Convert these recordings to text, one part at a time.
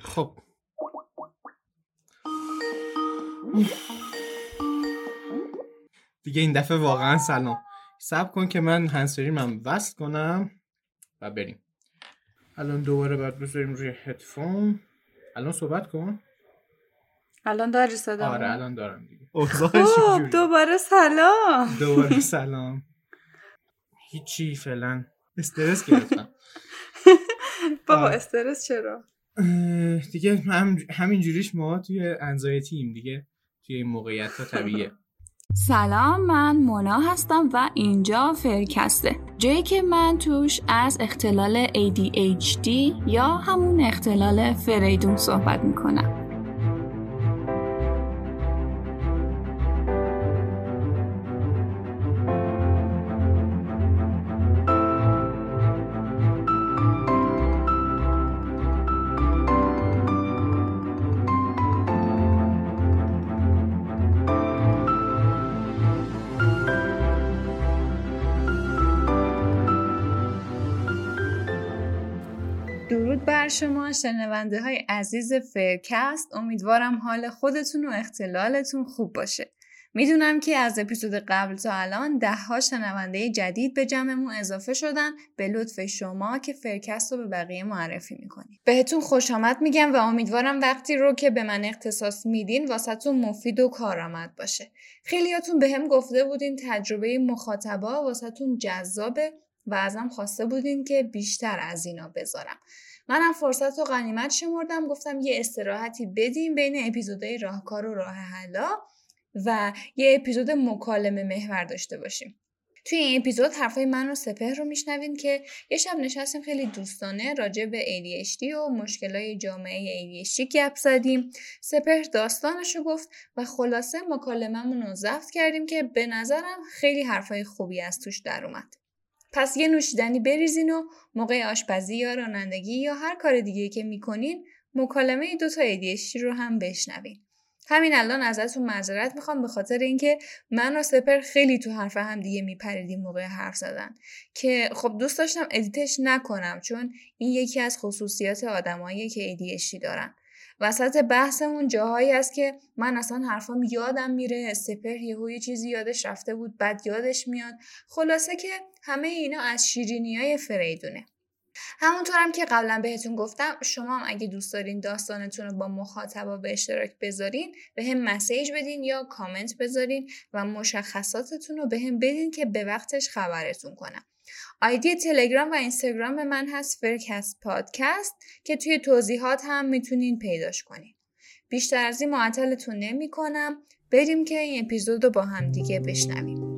خب. دیگه این دفعه واقعا سلام. سب کن که من هنسفری من وصل کنم و بریم. الان دوباره باید بذاریم روی هدفون. الان صحبت کن. الان داری صدا؟ آره الان دارم دیگه. خب دوباره سلام. دوباره سلام. هیچی فعلا. استرس گرفتم. بابا استرس چرا؟ دیگه هم همینجوریش ما توی انزایتیم دیگه. توی این موقعیت ها طبیعیه. سلام من مونا هستم و اینجا فرکسته جایی که من توش از اختلال ADHD یا همون اختلال فریدون صحبت می‌کنم. شما شنونده های عزیز فرکست امیدوارم حال خودتون و اختلالتون خوب باشه. می‌دونم که از اپیزود قبل تا الان ده ها شنونده جدید به جمعمون اضافه شدن. به لطف شما که فرکست رو به بقیه معرفی می‌کنید بهتون خوش آمد میگم و امیدوارم وقتی رو که به من اختصاص میدین واسهتون مفید و کارآمد باشه. خیلیاتون به هم گفته بودین تجربه مخاطبا واسهتون جذابه و ازم خواسته بودین که بیشتر از اینا بذارم. منم فرصت و غنیمت شمردم. گفتم یه استراحتی بدیم بین اپیزودهای راهکار و راه حلا و یه اپیزود مکالمه محور داشته باشیم. توی این اپیزود حرفای من و سپهر رو میشنوین که یه شب نشستیم خیلی دوستانه راجع به ADHD و مشکلای جامعه ADHD گپ زدیم. سپهر داستانش رو گفت و خلاصه مکالمهمون رو ضبط کردیم که به نظرم خیلی حرفای خوبی از توش در اومد. پس یه نوشیدنی بریزین و موقع آشپزی یا رانندگی یا هر کار دیگه که می‌کنین مکالمه دو تا ADHD رو هم بشنوین. همین الان ازتون معذرت می‌خوام به خاطر اینکه من و سپهر خیلی تو حرف هم دیگه میپریدیم موقع حرف زدن که خب دوست داشتم edit ش نکنم چون این یکی از خصوصیات آدمایی که ADHD دارن وسط بحثمون جاهایی هست که من اصلا حرفام یادم میره سپهر یهو یه چیزی یادش رفته بود بعد یادش میاد. خلاصه که همه اینا از شیرینی های فریدونه. همونطورم که قبلا بهتون گفتم شما هم اگه دوست دارین داستانتون رو با مخاطبا به اشتراک بذارین به هم مسیج بدین یا کامنت بذارین و مشخصاتتون رو به هم بدین که به وقتش خبرتون کنم. آیدی تلگرام و اینستاگرام من هست فرکست پادکست که توی توضیحات هم می‌تونین پیداش کنین. بیشتر از این معطلتون نمی کنم بریم که این اپیزود رو با هم دیگه بشنویم.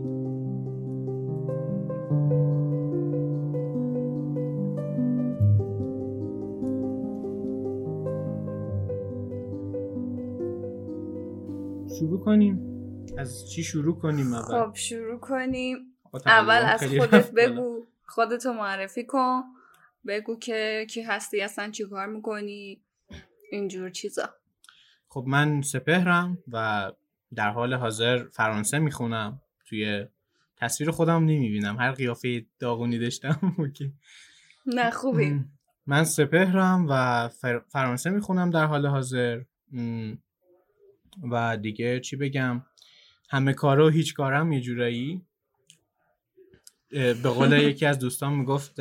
شروع کنیم؟ از چی شروع کنیم اول؟ خب شروع کنیم. اول از خودت بگو. خودتو معرفی کن بگو که کی هستی اصلا چی کار می‌کنی؟ اینجور چیزا. خب من سپهرم و در حال حاضر فرانسه می‌خونم. توی تصویر خودم نمی‌بینم. هر قیافه داغونی داشتم نه خوبی. من سپهرم و فرانسه می‌خونم در حال حاضر. و دیگه چی بگم؟ همه کارا و هیچ کارم یه جورایی. به قول یکی از دوستان می‌گفت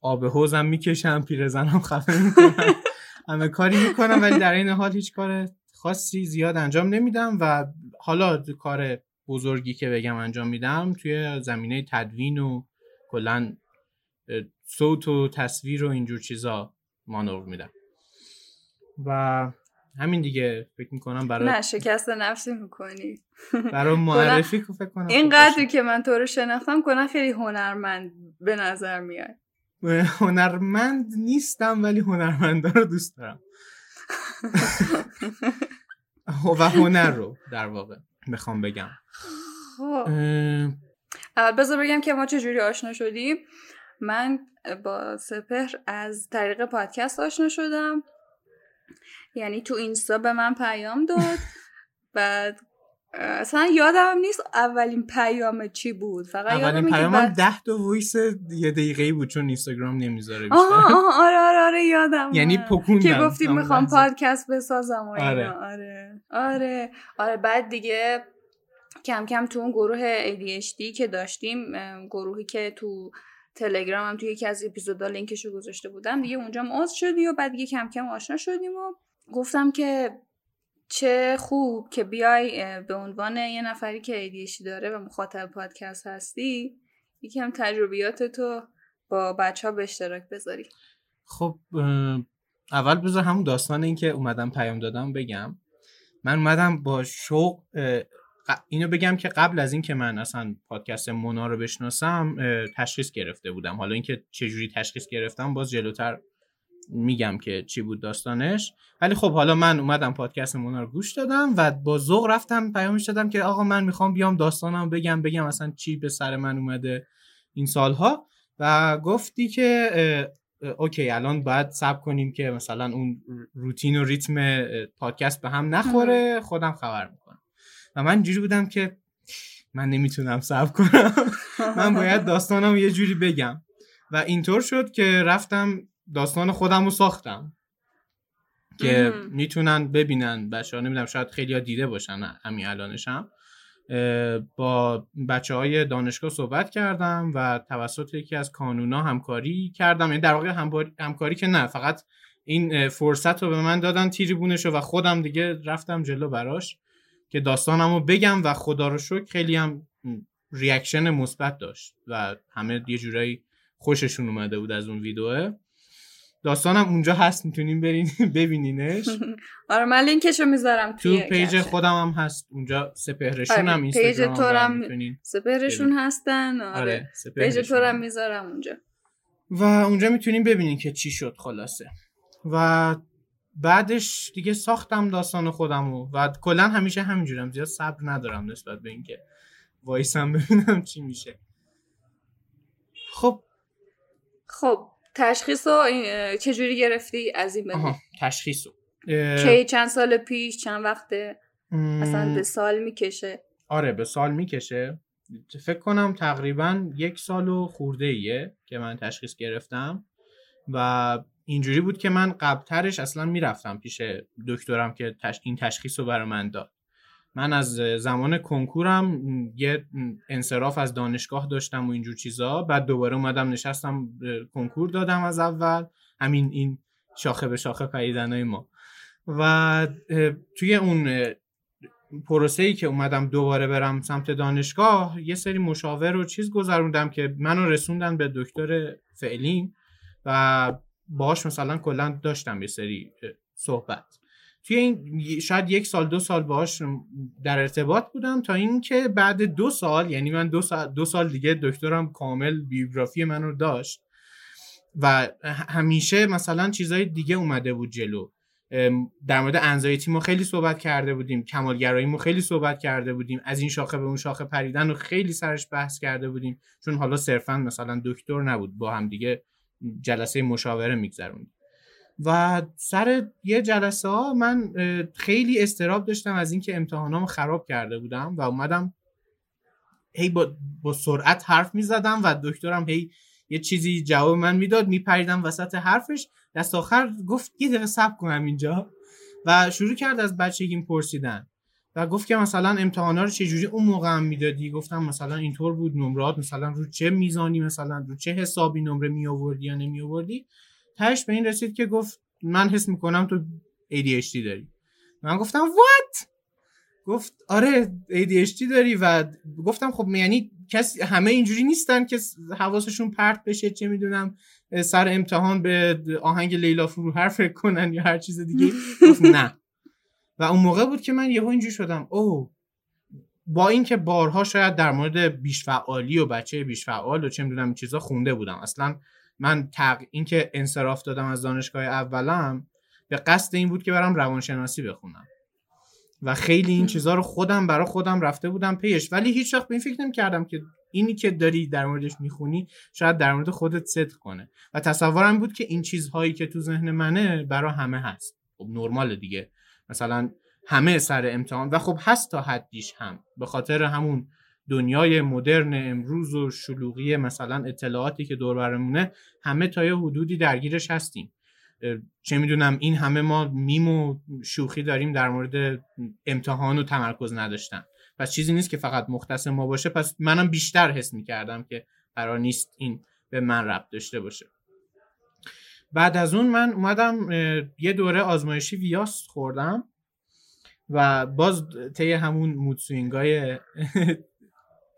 آب حوزم می‌کشم پیرزنم خفه می‌کنم. همه کاری می‌کنم ولی در این حال هیچ کار خاصی زیاد انجام نمیدم و حالا کار بزرگی که بگم انجام میدم توی زمینه تدوین و کلا صوت و تصویر و اینجور چیزا مانور میدم. و همین دیگه فکر می‌کنم برای نه شکست نفسی می‌کنی. برای معرفی فکر کنم اینقدر که من تو رو شناختم کنم خیلی هنرمند به نظر میاد. هنرمند نیستم ولی هنرمندا رو دوست دارم. و هنر رو در واقع می‌خوام بگم. خب. اول بذار بگم که ما چجوری آشنا شدیم. من با سپهر از طریق پادکست آشنا شدم. یعنی تو اینستا به من پیام داد بعد اصلا یادم نیست اولین پیام چی بود فقط اولین پیامم بعد... ده تا voice یه دقیقه بود چون اینستاگرام نمی‌ذاره بیشتر آه آه آره آره آره یادم یعنی اومد. پکوندم که گفتی همون می‌خوام. پادکست بسازم و. آره. آره آره آره بعد دیگه کم کم تو اون گروه ADHD که داشتیم گروهی که تو تلگرام هم توی یکی از اپیزودا لینکشو گذاشته بودم. دیگه اونجا عضو شدی و بعد دیگه کم کم آشنا شدیم و گفتم که چه خوب که بیای به عنوان یه نفری که ADHD داره و مخاطب پادکست هستی یکم تجربیات تو با بچه ها به اشتراک بذاری. خب اول بذار همون داستان این که اومدم پیام دادم بگم. من اومدم با شوق اینو بگم که قبل از این که من اصلا پادکست مونا رو بشناسم تشخیص گرفته بودم. حالا اینکه چجوری تشخیص گرفتم باز جلوتر میگم که چی بود داستانش. ولی خب حالا من اومدم پادکست مونا رو گوش دادم و با ذوق رفتم پیامش دادم که آقا من می‌خوام بیام داستانم بگم بگم اصلا چی به سر من اومده این سالها. و گفتی که اه، اه، اوکی الان باید سب کنیم که مثلا اون روتین و ریتم پادکست به هم نخوره. خودم خبر می‌کنم و من اینجوری بودم که من نمی‌تونم سب کنم. من باید داستانم یه جوری بگم. و اینطور شد که رفتم داستان خودم رو ساختم. که. می‌تونن ببینن بچه ها نمی‌دونم شاید خیلی ها دیده باشن همین الانشم. با بچه های دانشگاه صحبت کردم و توسط یکی از کانونا همکاری کردم. یعنی در واقع همکاری, همکاری که نه فقط این فرصت رو به من دادن تیریبونش و خودم دیگه رفتم جلو براش. که داستانم رو بگم و خدا رو شکر خیلی هم reaction مثبت داشت و همه یه جورایی خوششون اومده بود از اون ویدیوه داستانم اونجا هست می‌تونین برین ببینینش. آره من لینکشو می‌ذارم تو page. خودم هم هست اونجا سپهرشون آره، هم page اینستاگرام تو هم می‌تونین سپهرشون هستن آره, آره page تو هم. می‌ذارم اونجا. و اونجا می‌تونین ببینین که چی شد خلاصه. و بعدش دیگه ساختم داستان خودم و, و کلا همیشه همینجورم. زیاد صبر ندارم نسبت به اینکه وایسم ببینم چی میشه. خب. خب تشخیص رو چجوری گرفتی؟ از این آها تشخیص رو. اه، چند سال پیش چند وقته؟ م، اصلا به سال می‌کشه. آره به سال می‌کشه. فکر کنم تقریبا یک سال و خورده ایه که من تشخیص گرفتم و اینجوری بود که من قبلترش اصلا می‌رفتم پیش دکترم که تش... این تشخیص رو برای من داد. من از زمان کنکورم یه انصراف از دانشگاه داشتم و اینجور چیزا. بعد دوباره اومدم نشستم کنکور دادم از اول. همین این شاخه به شاخه پریدنای ما. و توی اون پروسه ای که اومدم دوباره برم سمت دانشگاه یه سری مشاور و چیز گذروندم که منو رسوندن به دکتر فعلیم و باش مثلا کلا داشتم یه سری صحبت. توی این شاید یک سال دو سال باش در ارتباط بودم تا اینکه بعد دو سال یعنی من دو سال, دو سال دیگه دکترم کامل بیوگرافی منو داشت و همیشه مثلا چیزای دیگه اومده بود جلو. در مورد انزایتی ما خیلی صحبت کرده بودیم کمالگرایی ما خیلی صحبت کرده بودیم از این شاخه به اون شاخه پریدن رو خیلی سرش بحث کرده بودیم. چون حالا صرفا مثلا دکتر نبود با هم دیگه جلسه مشاوره میگذروندیم و سر یه جلسه ها من خیلی استراب داشتم از اینکه امتحانامو خراب کرده بودم و اومدم هی با, با سرعت حرف می‌زدم و دکترم هی یه چیزی جواب من می‌داد میپریدم وسط حرفش. دست آخر گفت یه دقیقه صبر کنم اینجا و شروع کرد از بچگیم پرسیدن. و گفت که مثلا امتحانا رو چجوری اون موقع هم می‌دادی؟ گفتم مثلا اینطور بود نمرات مثلا رو چه میزانی مثلا رو چه حسابی نمره می آوردی یا نمی آوردی تهش به این رسید که گفت من حس می‌کنم تو ADHD داری. من گفتم وات گفت آره ADHD داری و گفتم خب یعنی کسی همه اینجوری نیستن که حواسشون پرت بشه چه می‌دونم سر امتحان به آهنگ لیلا فرو حرف کنن یا هر چیز دیگه گفت نه. و اون موقع بود که من یهو اینجوری شدم او با اینکه بارها شاید در مورد بیش فعالی و بچه بیش فعال و چه می‌دونم این چیزا خونده بودم. اصلا من تق... اینکه انصراف دادم از دانشگاه اولم به قصد این بود که برم روانشناسی بخونم. و خیلی این چیزها رو خودم برای خودم رفته بودم پیش. ولی هیچ وقت به این فکر نمی‌کردم که اینی که داری در موردش می‌خونی شاید در مورد خودت صدق کنه. و تصورم بود که این چیزهایی که تو ذهن منه برای همه هست. خب نرماله دیگه. مثلا همه سر امتحان. و خب هست تا حدیش هم. به خاطر همون دنیای مدرن امروز و شلوغی مثلا اطلاعاتی که دور برمونه همه تا یه حدودی درگیرش هستیم. چه می‌دونم این همه ما میم و شوخی داریم در مورد امتحان و تمرکز نداشتن. پس چیزی نیست که فقط مختص ما باشه. پس منم بیشتر حس می‌کردم که قرار نیست این به من ربط داشته باشه. بعد از اون من اومدم یه دوره آزمایشی ویاس خوردم و باز طی همون مودسوینگای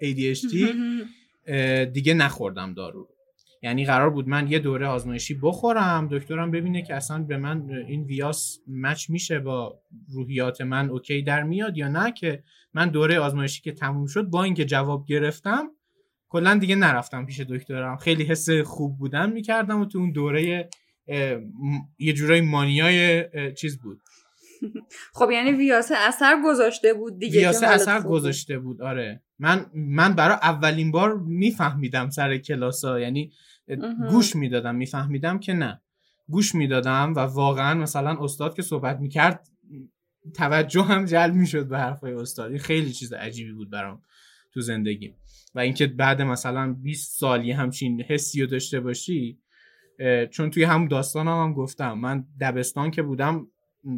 ADHD دیگه نخوردم دارو یعنی قرار بود من یه دوره آزمایشی بخورم دکترم ببینه که اصلا به من این ویاس مچ میشه با روحیات من اوکی در میاد یا نه که من دوره آزمایشی که تموم شد با اینکه جواب گرفتم کلا دیگه نرفتم پیش دکترم. خیلی حس خوب بودن می‌کردم و تو اون دوره یه جورای مانیای چیز بود. خب یعنی ویاسه اثر گذاشته بود دیگه ویاسه اثر گذاشته بود آره. من من برای اولین بار میفهمیدم سر کلاسا یعنی گوش می‌دادم میفهمیدم که نه. گوش می‌دادم و واقعا مثلا استاد که صحبت می‌کرد توجه هم جلب می‌شد به حرفای استاد. خیلی چیز عجیبی بود برام تو زندگی و اینکه بعد مثلا 20 سالی همچین حسی رو داشته باشی چون توی هم داستانم هم, هم گفتم من دبستان که بودم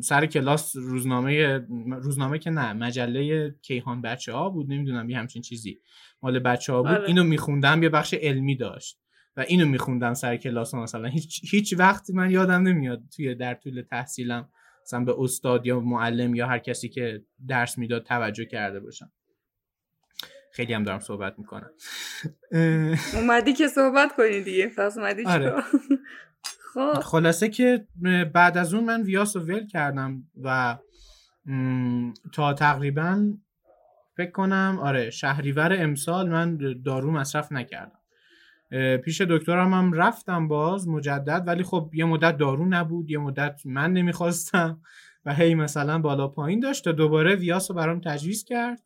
سر کلاس روزنامه روزنامه که نه مجله کیهان بچه ها بود نمی‌دونم یه همچین چیزی. مال بچه ها بود. آره. اینو میخوندم یه بخش علمی داشت و اینو میخوندم سر کلاس مثلا. هیچ, هیچ وقت من یادم نمیاد توی در طول تحصیلم مثلا به استاد یا معلم یا هر کسی که درس می‌داد توجه کرده باشم. خیلی هم دارم صحبت می‌کنم. اومدی که صحبت کنی دیگه پس اومدی آره. خب. خلاصه که بعد از اون من ویاس رو ول کردم و تا تقریبا فکر کنم آره شهریور امسال من دارو مصرف نکردم. پیش دکترم هم رفتم باز مجدد ولی خب یه مدت دارو نبود یه مدت من نمی‌خواستم و هی مثلا بالا پایین داشت تا دوباره ویاس رو برام تجویز کرد.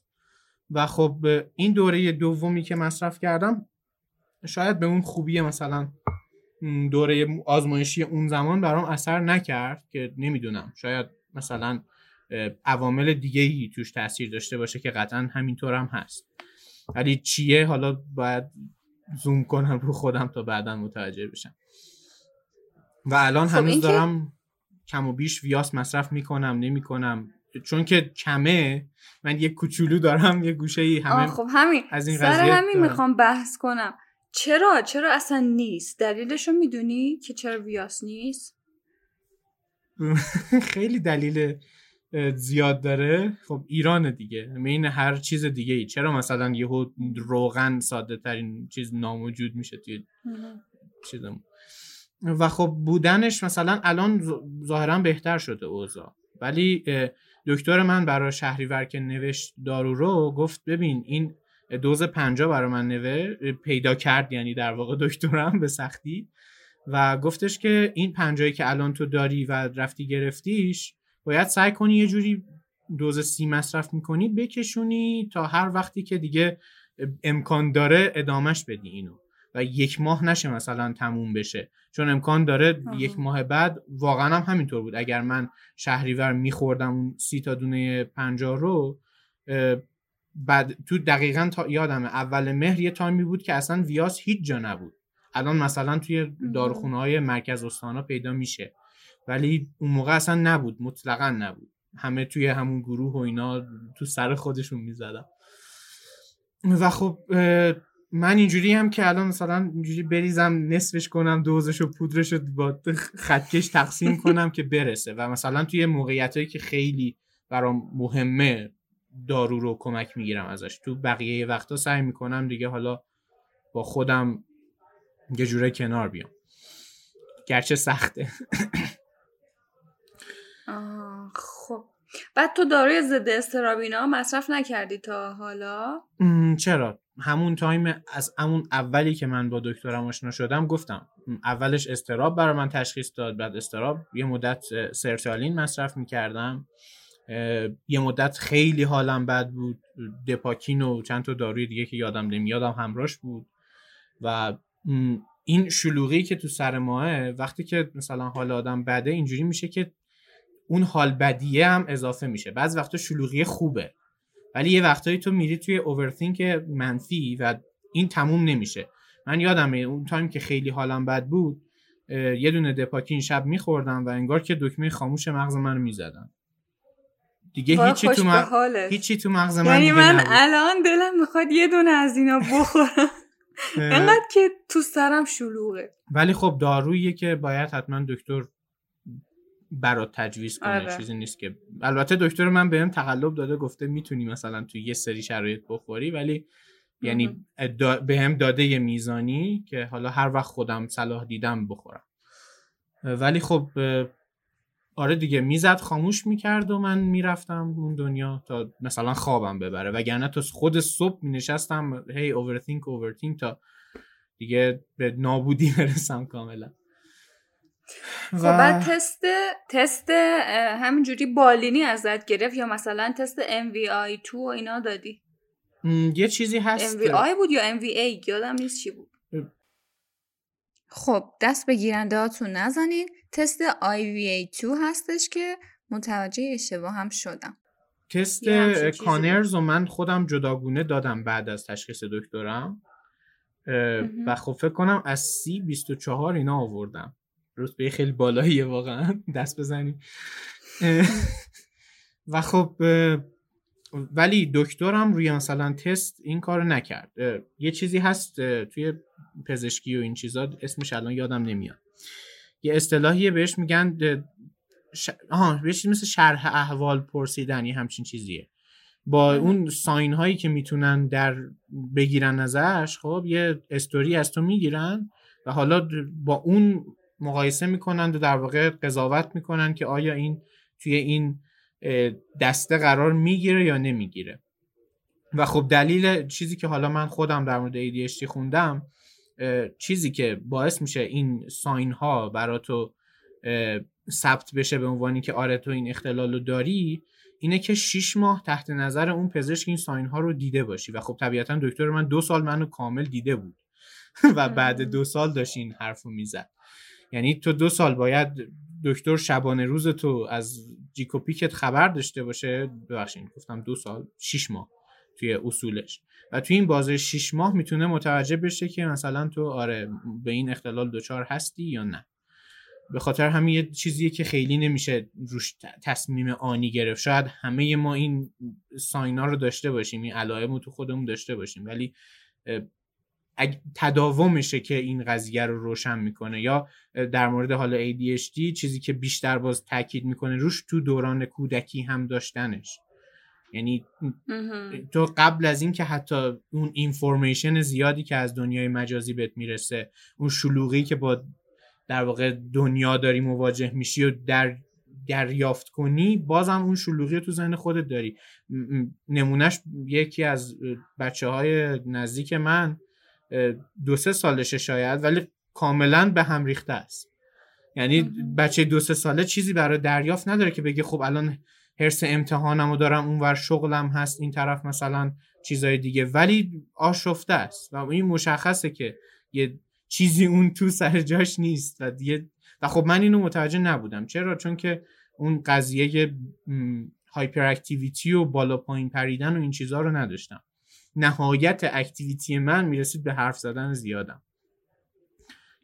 و خب این دوره دومی که مصرف کردم شاید به اون خوبی مثلا دوره آزمایشی اون زمان برام اثر نکرد که نمی‌دونم. شاید مثلا عوامل دیگه ای توش تاثیر داشته باشه که قطعا همینطور هم هست. ولی چیه؟ حالا باید زوم کنم رو خودم تا بعدا متوجه بشم. و الان خب هنوز دارم کم و بیش ویاس مصرف می‌کنم نمی‌کنم. چون که کمه من یه کوچولو دارم یه گوشه ای همه خب همین. از این سر همین می‌خوام بحث کنم. چرا؟ چرا اصلا نیست؟ دلیلش رو می‌دونی که چرا ویاس نیست؟ خیلی دلیل زیاد داره. خب ایران دیگه. این هر چیز دیگه ای. چرا مثلا یهو روغن ساده ترین چیز ناموجود میشه توی چیزم و خب بودنش مثلا الان ظاهرا بهتر شده اوضاع. ولی دکتر من برای شهریور که نوشت دارو رو گفت ببین این دوز پنجا برای من نوه پیدا کرد یعنی در واقع دکترم به سختی. و گفتش که این پنجایی که الان تو داری و رفتی گرفتیش باید سعی کنی یه جوری دوز سی مصرف می‌کنی بکشونی تا هر وقتی که دیگه امکان داره ادامش بدی اینو. و یک ماه نشه مثلا تموم بشه. چون امکان داره یک ماه بعد واقعا هم همینطور بود. اگر من شهریور میخوردم اون سی تا دونه پنجاه رو بعد تو دقیقا تا یادمه اول مهر یه تایمی بود که اصلا ویاس هیچ جا نبود. الان مثلا توی داروخونه های مرکز استانا پیدا میشه. ولی اون موقع اصلا نبود مطلقا نبود. همه توی همون گروه و اینا تو سر خودشون می‌زدم و خب من اینجوری هم که الان مثلا اینجوری بریزم نصفش کنم دوزش و پودرش رو با خطکش تقسیم کنم که برسه. و مثلا توی موقعیت هایی که خیلی برام مهمه دارو رو کمک می‌گیرم ازش. تو بقیه وقتا سعی می‌کنم دیگه حالا با خودم یه جوره کنار بیام. گرچه سخته. خب. بعد تو داروی ضد استرابینا مصرف نکردی تا حالا؟ چرا؟ همون تایم از همون اولی که من با دکترم آشنا شدم گفتم اولش استراب برای من تشخیص داد بعد استراب. یه مدت سرتالین مصرف می‌کردم. یه مدت خیلی حالم بد بود. دپاکین و چند تا داروی دیگه که یادم نمیادم همراش بود. و این شلوغی که تو سر ماه وقتی که مثلا حال آدم بده اینجوری میشه که اون حال بدیه هم اضافه میشه. بعض وقتا شلوغی خوبه. ولی یه وقتایی تو میری توی اوورثینک منفی و این تموم نمیشه. من یادمه اون تایم که خیلی حالم بد بود یه دونه دپاکین شب میخوردم و انگار که دکمه خاموش مغز منو می‌زدن. دیگه هیچی تو, هیچی تو مغز من یعنی من الان دلم می‌خواد یه دونه از اینا بخورم. انقدر که تو سرم شلوغه. ولی خب دارویی که باید حتما دکتر برات تجویز کنه آره. چیزی نیست که. البته دکتر من بهم تقلب داده گفته می‌تونی مثلا تو یه سری شرایط بخوری ولی یعنی به هم داده یه میزانی که حالا هر وقت خودم صلاح دیدم بخورم. ولی خب آره دیگه می‌زد خاموش می‌کرد و من می‌رفتم اون دنیا تا مثلا خوابم ببره. وگرنه تو خود صبح مینشستم هی اوورثینک اوورثینک تا دیگه به نابودی برسم کاملا. خب بعد تست تست همینجوری بالینی ازت گرفت یا مثلا تست MVI2 و اینا دادی؟ یه چیزی هست MVI بود یا MVA یادم نیست چی بود. خب دست به گیرنده هاتون نزنین. تست IVA2 هستش که متوجه اشتباه هم شدم. تست کانرز و من خودم جداگونه دادم بعد از تشخیص دکترم. و خب فکر کنم از سی 24 اینا آوردم. رتبه خیلی بالاییه واقعا. دست بزنیم. و خب ولی دکترم روی مثلا تست این کار نکرد. یه چیزی هست توی پزشکی و این چیزا اسمش الان یادم نمیاد. یه اصطلاحیه بهش میگن ش... آها بهش مثل شرح احوال پرسیدن همچین چیزیه. با اون ساین هایی که می‌تونن در بگیرن ازش خب یه استوری از تو می‌گیرن و حالا با اون مقایسه می‌کنن و در واقع قضاوت می‌کنن که آیا این توی این دسته قرار می‌گیره یا نمی‌گیره. و خب دلیل چیزی که حالا من خودم در مورد ADHD خوندم چیزی که باعث میشه این ساین ها برا تو ثبت بشه به عنوانی که آره تو این اختلال رو داری اینه که 6 ماه تحت نظر اون پزشک این ساین ها رو دیده باشی. و خب طبیعتا دکتر من دو سال منو کامل دیده بود. و بعد دو سال داشت این حرف رو می‌زد. یعنی تو دو سال باید دکتر شبانه روز تو از جیکوپیکت خبر داشته باشه. ببخشید گفتم دو سال 6 ماه توی اصولش. و توی این بازه 6 ماه می‌تونه متوجه بشه که مثلا تو آره به این اختلال دچار هستی یا نه. به خاطر همین یه چیزیه که خیلی نمیشه روش تصمیم آنی گرفت. شاید همه ما این ساینا رو داشته باشیم این علائم رو تو خودمون داشته باشیم. ولی تداومشه که این قضیه رو روشن می‌کنه یا در مورد حالا ADHD چیزی که بیشتر باز تاکید می‌کنه روش تو دوران کودکی هم داشتنش. یعنی تو قبل از این که حتی اون اینفورمیشن زیادی که از دنیای مجازی بهت می‌رسه اون شلوغی که با در واقع دنیا داری مواجه میشی و در دریافت کنی بازم اون شلوغی تو ذهن خودت داری. نمونهش یکی از بچه های نزدیک من دو سه سالشه شاید ولی کاملا به هم ریخته است. یعنی بچه دو سه ساله چیزی برای دریافت نداره که بگه خب الان حرس امتحانمو دارم اونور شغلم هست این طرف مثلا چیزای دیگه. ولی آشفته است و این مشخصه که یه چیزی اون تو سر جاش نیست و دیگه و خب من اینو متوجه نبودم. چرا؟ چون که اون قضیه هایپر اکتیویتی و بالا پایین پریدن و این چیزها رو نداشتم. نهایت اکتیویتی من می‌رسید به حرف زدن زیادم.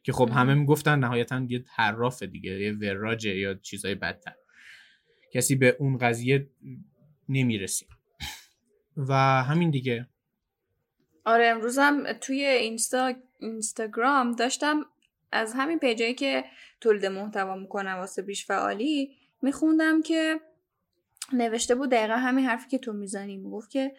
که خب همه می‌گفتن نهایتا یه حراف دیگه یه وراجه یا چیزای بدتر. کسی به اون قضیه نمی‌رسید و همین دیگه. آره امروزم توی اینستا اینستاگرام داشتم از همین پیجایی که تولید محتوا می‌کنم واسه بیش فعالی میخوندم که نوشته بود دقیقا همین حرفی که تو می‌زنی. می‌گفت که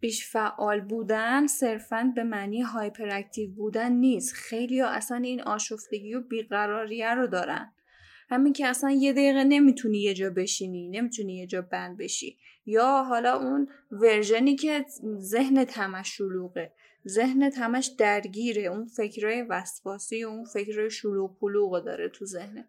بیش فعال بودن صرفا به معنی هایپر اکتیو بودن نیست. خیلی ها اصلا این آشفتگی و بیقراریه رو دارن. همین که اصلا یه دقیقه نمی‌تونی یه جا بشینی نمی‌تونی یه جا بند بشی. یا حالا اون ورژنی که ذهنت همش شلوغه. ذهنت همش درگیره. اون فکرای وسواسی و اون فکرای شلوغ پلوغ داره تو ذهنت.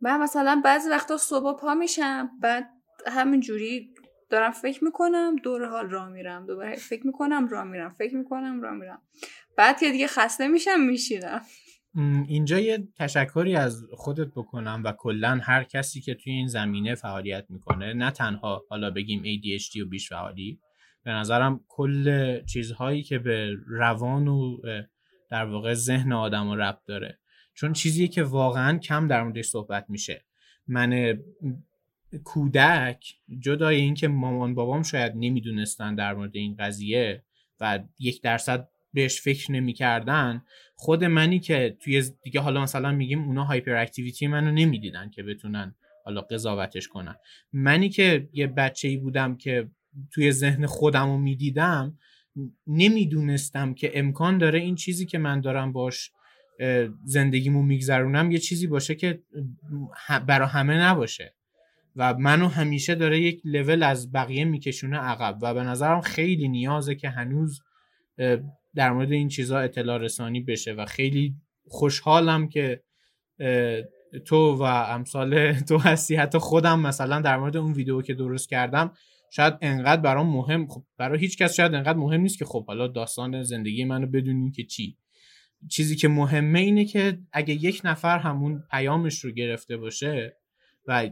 من مثلا بعضی وقتا صبح پا میشم بعد همینجوری دارم فکر می‌کنم دور حال را میرم. دوباره فکر می‌کنم را میرم. فکر می‌کنم را میرم. بعد که دیگه خسته میشم میشینم. اینجا یه تشکری از خودت بکنم و کلا هر کسی که توی این زمینه فعالیت می‌کنه نه تنها حالا بگیم ADHD و بیش فعالی به نظرم کل چیزهایی که به روان و در واقع ذهن آدم و ربط داره. چون چیزی که واقعا کم در موردش صحبت میشه. من کودک جدای اینکه مامان بابام شاید نمی‌دونستن در مورد این قضیه و یک درصد بهش فکر نمی‌کردن خود منی که توی دیگه حالا مثلا میگیم اونا هایپر اکتیویتی منو نمی‌دیدن که بتونن حالا قضاوتش کنن. منی که یه بچه ای بودم که توی ذهن خودم رو می‌دیدم نمی‌دونستم که امکان داره این چیزی که من دارم باش زندگیمو میگذرونم یه چیزی باشه که برا همه نباشه. و منو همیشه داره یک لول از بقیه میکشونه عقب. و به نظرم خیلی نیازه که هنوز در مورد این چیزها اطلاع رسانی بشه و خیلی خوشحالم که تو و امثال تو هستی. حتی خودم مثلا در مورد اون ویدیو که درست کردم شاید انقدر برام مهم خب برای هیچ کس شاید انقدر مهم نیست که خب حالا داستان زندگی منو بدونیم که چی. چیزی که مهمه اینه که اگه یک نفر همون پیامش رو گرفته باشه و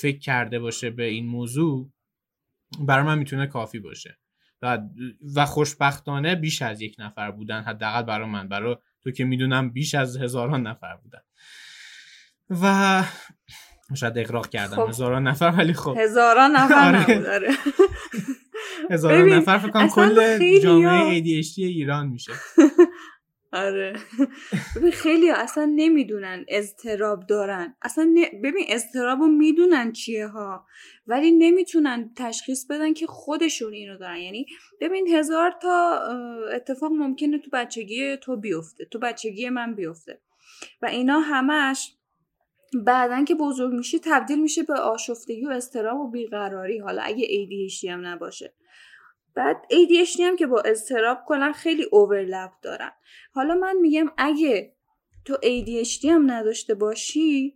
فکر کرده باشه به این موضوع برای من می‌تونه کافی باشه. و, و خوشبختانه بیش از یک نفر بودن حداقل برای من. برای تو که می‌دونم بیش از هزاران نفر بودن. و شاید اقراق کردم. خب. هزاران نفر ولی خب. هزاران نفر آره. هزاران نفر فکر کنم کل جامعه ADHD ایران میشه. آره. ببین خیلی ها اصلا نمی‌دونن اضطراب دارن. اصلا ببین اضطراب رو می‌دونن چیه ها ولی نمی‌تونن تشخیص بدن که خودشون اینو دارن. یعنی ببین هزار تا اتفاق ممکنه تو بچگی تو بیفته تو بچگی من بیفته. و اینا همش بعدا که بزرگ میشی تبدیل میشه به آشفتگی و استراب و بیقراری. حالا اگه ADHD هم نباشه. بعد ADHD هم که با اضطراب کلا خیلی اوورلپ دارن. حالا من میگم اگه تو ADHD هم نداشته باشی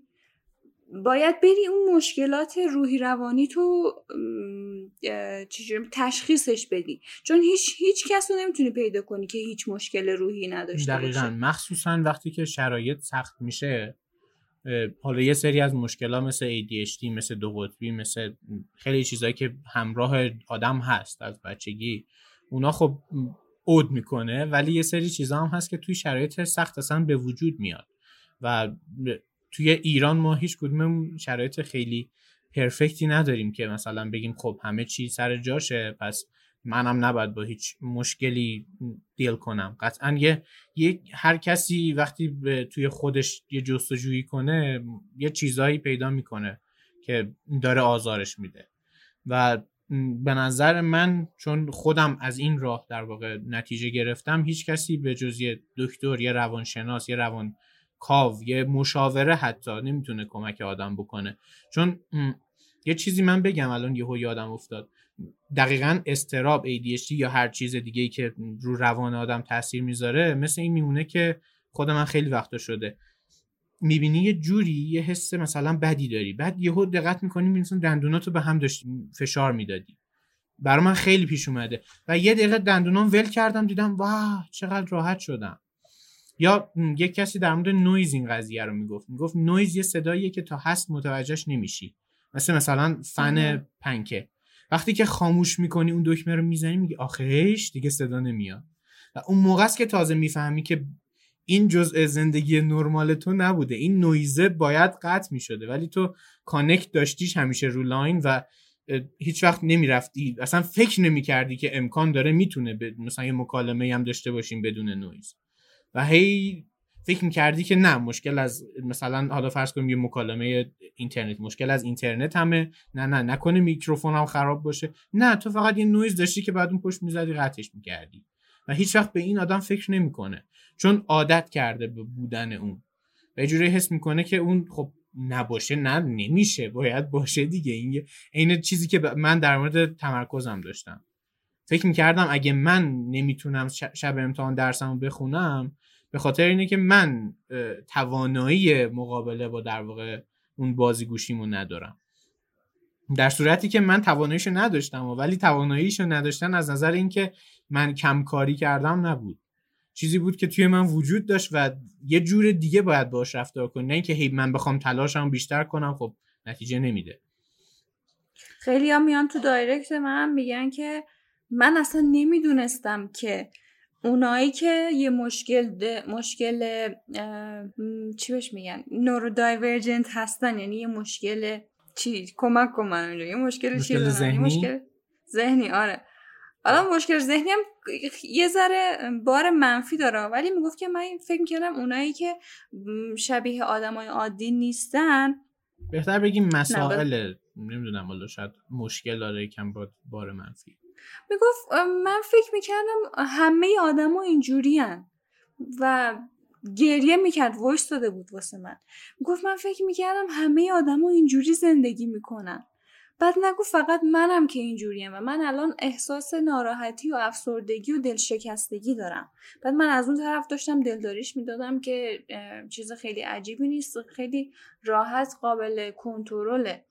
باید بری اون مشکلات روحی روانی تو تشخیصش بدی. چون هیچ هیچ کس رو نمی‌تونی پیدا کنی که هیچ مشکل روحی نداشته دقیقا. باشه. مخصوصا وقتی که شرایط سخت میشه حالا یه سری از مشکلات مثل ADHD مثل دو قطبی مثل خیلی چیزهایی که همراه آدم هست از بچگی اونا خب اود می‌کنه ولی یه سری چیزا هم هست که توی شرایط سخت اصلا به وجود میاد. و توی ایران ما هیچ کدوم شرایط خیلی پرفکتی نداریم که مثلا بگیم خب همه چی سر جاشه پس منم نباید با هیچ مشکلی دیل کنم. قطعا یه, یه هر کسی وقتی به توی خودش یه جستجویی کنه یه چیزایی پیدا می‌کنه که داره آزارش میده. و به نظر من چون خودم از این راه در واقع نتیجه گرفتم هیچ کسی به جز یه دکتر یه روانشناس یه روان کاو یه مشاوره حتی نمی‌تونه کمک آدم بکنه. چون یه چیزی من بگم الان یهو یادم افتاد. دقیقا استراب ADHD یا هر چیز دیگه ای که رو روان آدم تاثیر می‌ذاره مثل این میمونه که خود من خیلی وقتا شده. می‌بینی یه جوری یه حس مثلا بدی داری. بعد یهو دقت می‌کنی می‌بینی دندوناتو به هم داشتی فشار می‌دادی. برای من خیلی پیش اومده. و یه دقیقه دندونام ول کردم دیدم واه چقدر راحت شدم. یا یه کسی در مورد نویز این قضیه رو می‌گفت. می‌گفت نویز یه صداییه که تا هست متوجهش نمیشی. مثل مثلا فن پنکه. وقتی که خاموش می‌کنی اون دکمه رو می‌زنی میگی آخهش دیگه صدا نمیاد. و اون موقع است که تازه می‌فهمی که این جزء زندگی نرمال تو نبوده. این نویزه باید قطع می‌شده. ولی تو connect داشتیش همیشه رو line و هیچ وقت نمی‌رفتی. اصلا فکر نمی‌کردی که امکان داره می‌تونه مثلا یه مکالمه هم داشته باشیم بدون نویز. و هی فکر می‌کردی که نه مشکل از مثلا حالا فرض کنیم یه مکالمه اینترنت مشکل از اینترنتمه. نه نه نکنه میکروفون هم خراب باشه. نه تو فقط یه نویز داشتی که بعد اون پشت می‌زدی قطعش می‌کردی. و هیچ وقت به این آدم فکر نمی‌کنه. چون عادت کرده به بودن اون. و یه جوری حس می‌کنه که اون خب نباشه نه نمیشه باید باشه دیگه. این عین چیزی که من در مورد تمرکزم داشتم. فکر می‌کردم اگه من نمی‌تونم شب امتحان درسمو بخونم به خاطر اینه که من توانایی مقابله با در واقع اون بازی گوشیمو ندارم. در صورتی که من تواناییشو نداشتم ولی تواناییشو نداشتن از نظر اینکه من کم کاری کردم نبود. چیزی بود که توی من وجود داشت و یه جور دیگه باید باش رفتار کنی. نه اینکه هی من بخوام تلاشم بیشتر کنم خب نتیجه نمیده. خیلی ها میان تو دایرکت من میگن که من اصلا نمی‌دونستم که اونایی که یه مشکل مشکل چی بهش میگن؟ نورو دایورجنت هستن یعنی یه مشکل چی کمک کن من یه مشکل, چی ذهنی؟ مشکل ذهنی آره. حالا مشکل ذهنی هم یه ذره بار منفی داره ولی می‌گفت که من فکر می‌کردم اونایی که شبیه آدمای عادی نیستن. بهتر بگیم مسائل نمی‌دونم حالا شاید مشکل داره یکم با بار منفی. می‌گفت من فکر می‌کردم همه آدما اینجوری و گریه می‌کرد وایس داده بود واسه من. می‌گفت من فکر می‌کردم همه آدما اینجوری زندگی می‌کنن. بعد نگو فقط منم که اینجوریم و من الان احساس ناراحتی و افسردگی و دلشکستگی دارم. بعد من از اون طرف داشتم دلداریش می‌دادم که چیز خیلی عجیبی نیست خیلی راحت قابل کنترله.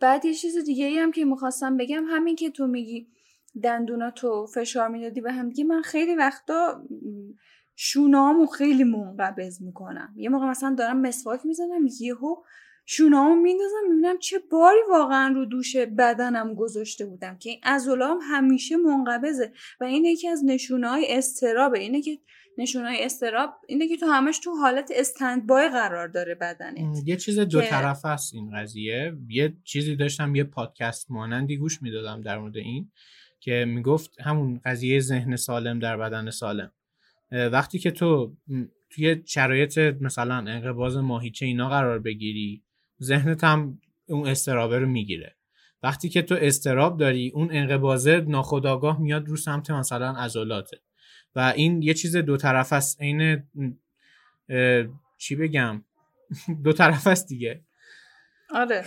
بعد یه چیز دیگه ای هم که می‌خواستم بگم همین که تو میگی دندونا تو فشار می‌دادی به هم دیگه من خیلی وقتا شونامو خیلی منقبض می‌کنم. یه موقع مثلا دارم مسواک می‌زنم یهو شونامو میندازم می‌بینم چه باری واقعا رو دوش بدنم گذاشته بودم که این عضلام همیشه منقبضه و این یکی از نشونه های استرابه اینه که نشونه های استراب اینه که تو همش تو حالت استندبای قرار داره بدنت. یه چیز دو طرف است این قضیه. یه چیزی داشتم یه پادکست مانندی گوش می‌دادم در مورد این که می‌گفت همون قضیه ذهن سالم در بدن سالم. وقتی که تو توی شرایط مثلا انقباز ماهیچه اینا قرار بگیری ذهنت هم اون استرابه رو می‌گیره. وقتی که تو استراب داری اون انقبازه ناخداگاه میاد رو سمت مثلا عضلاته. و این یه چیز دو طرف است. عین چی بگم؟ دو طرف است دیگه. آره.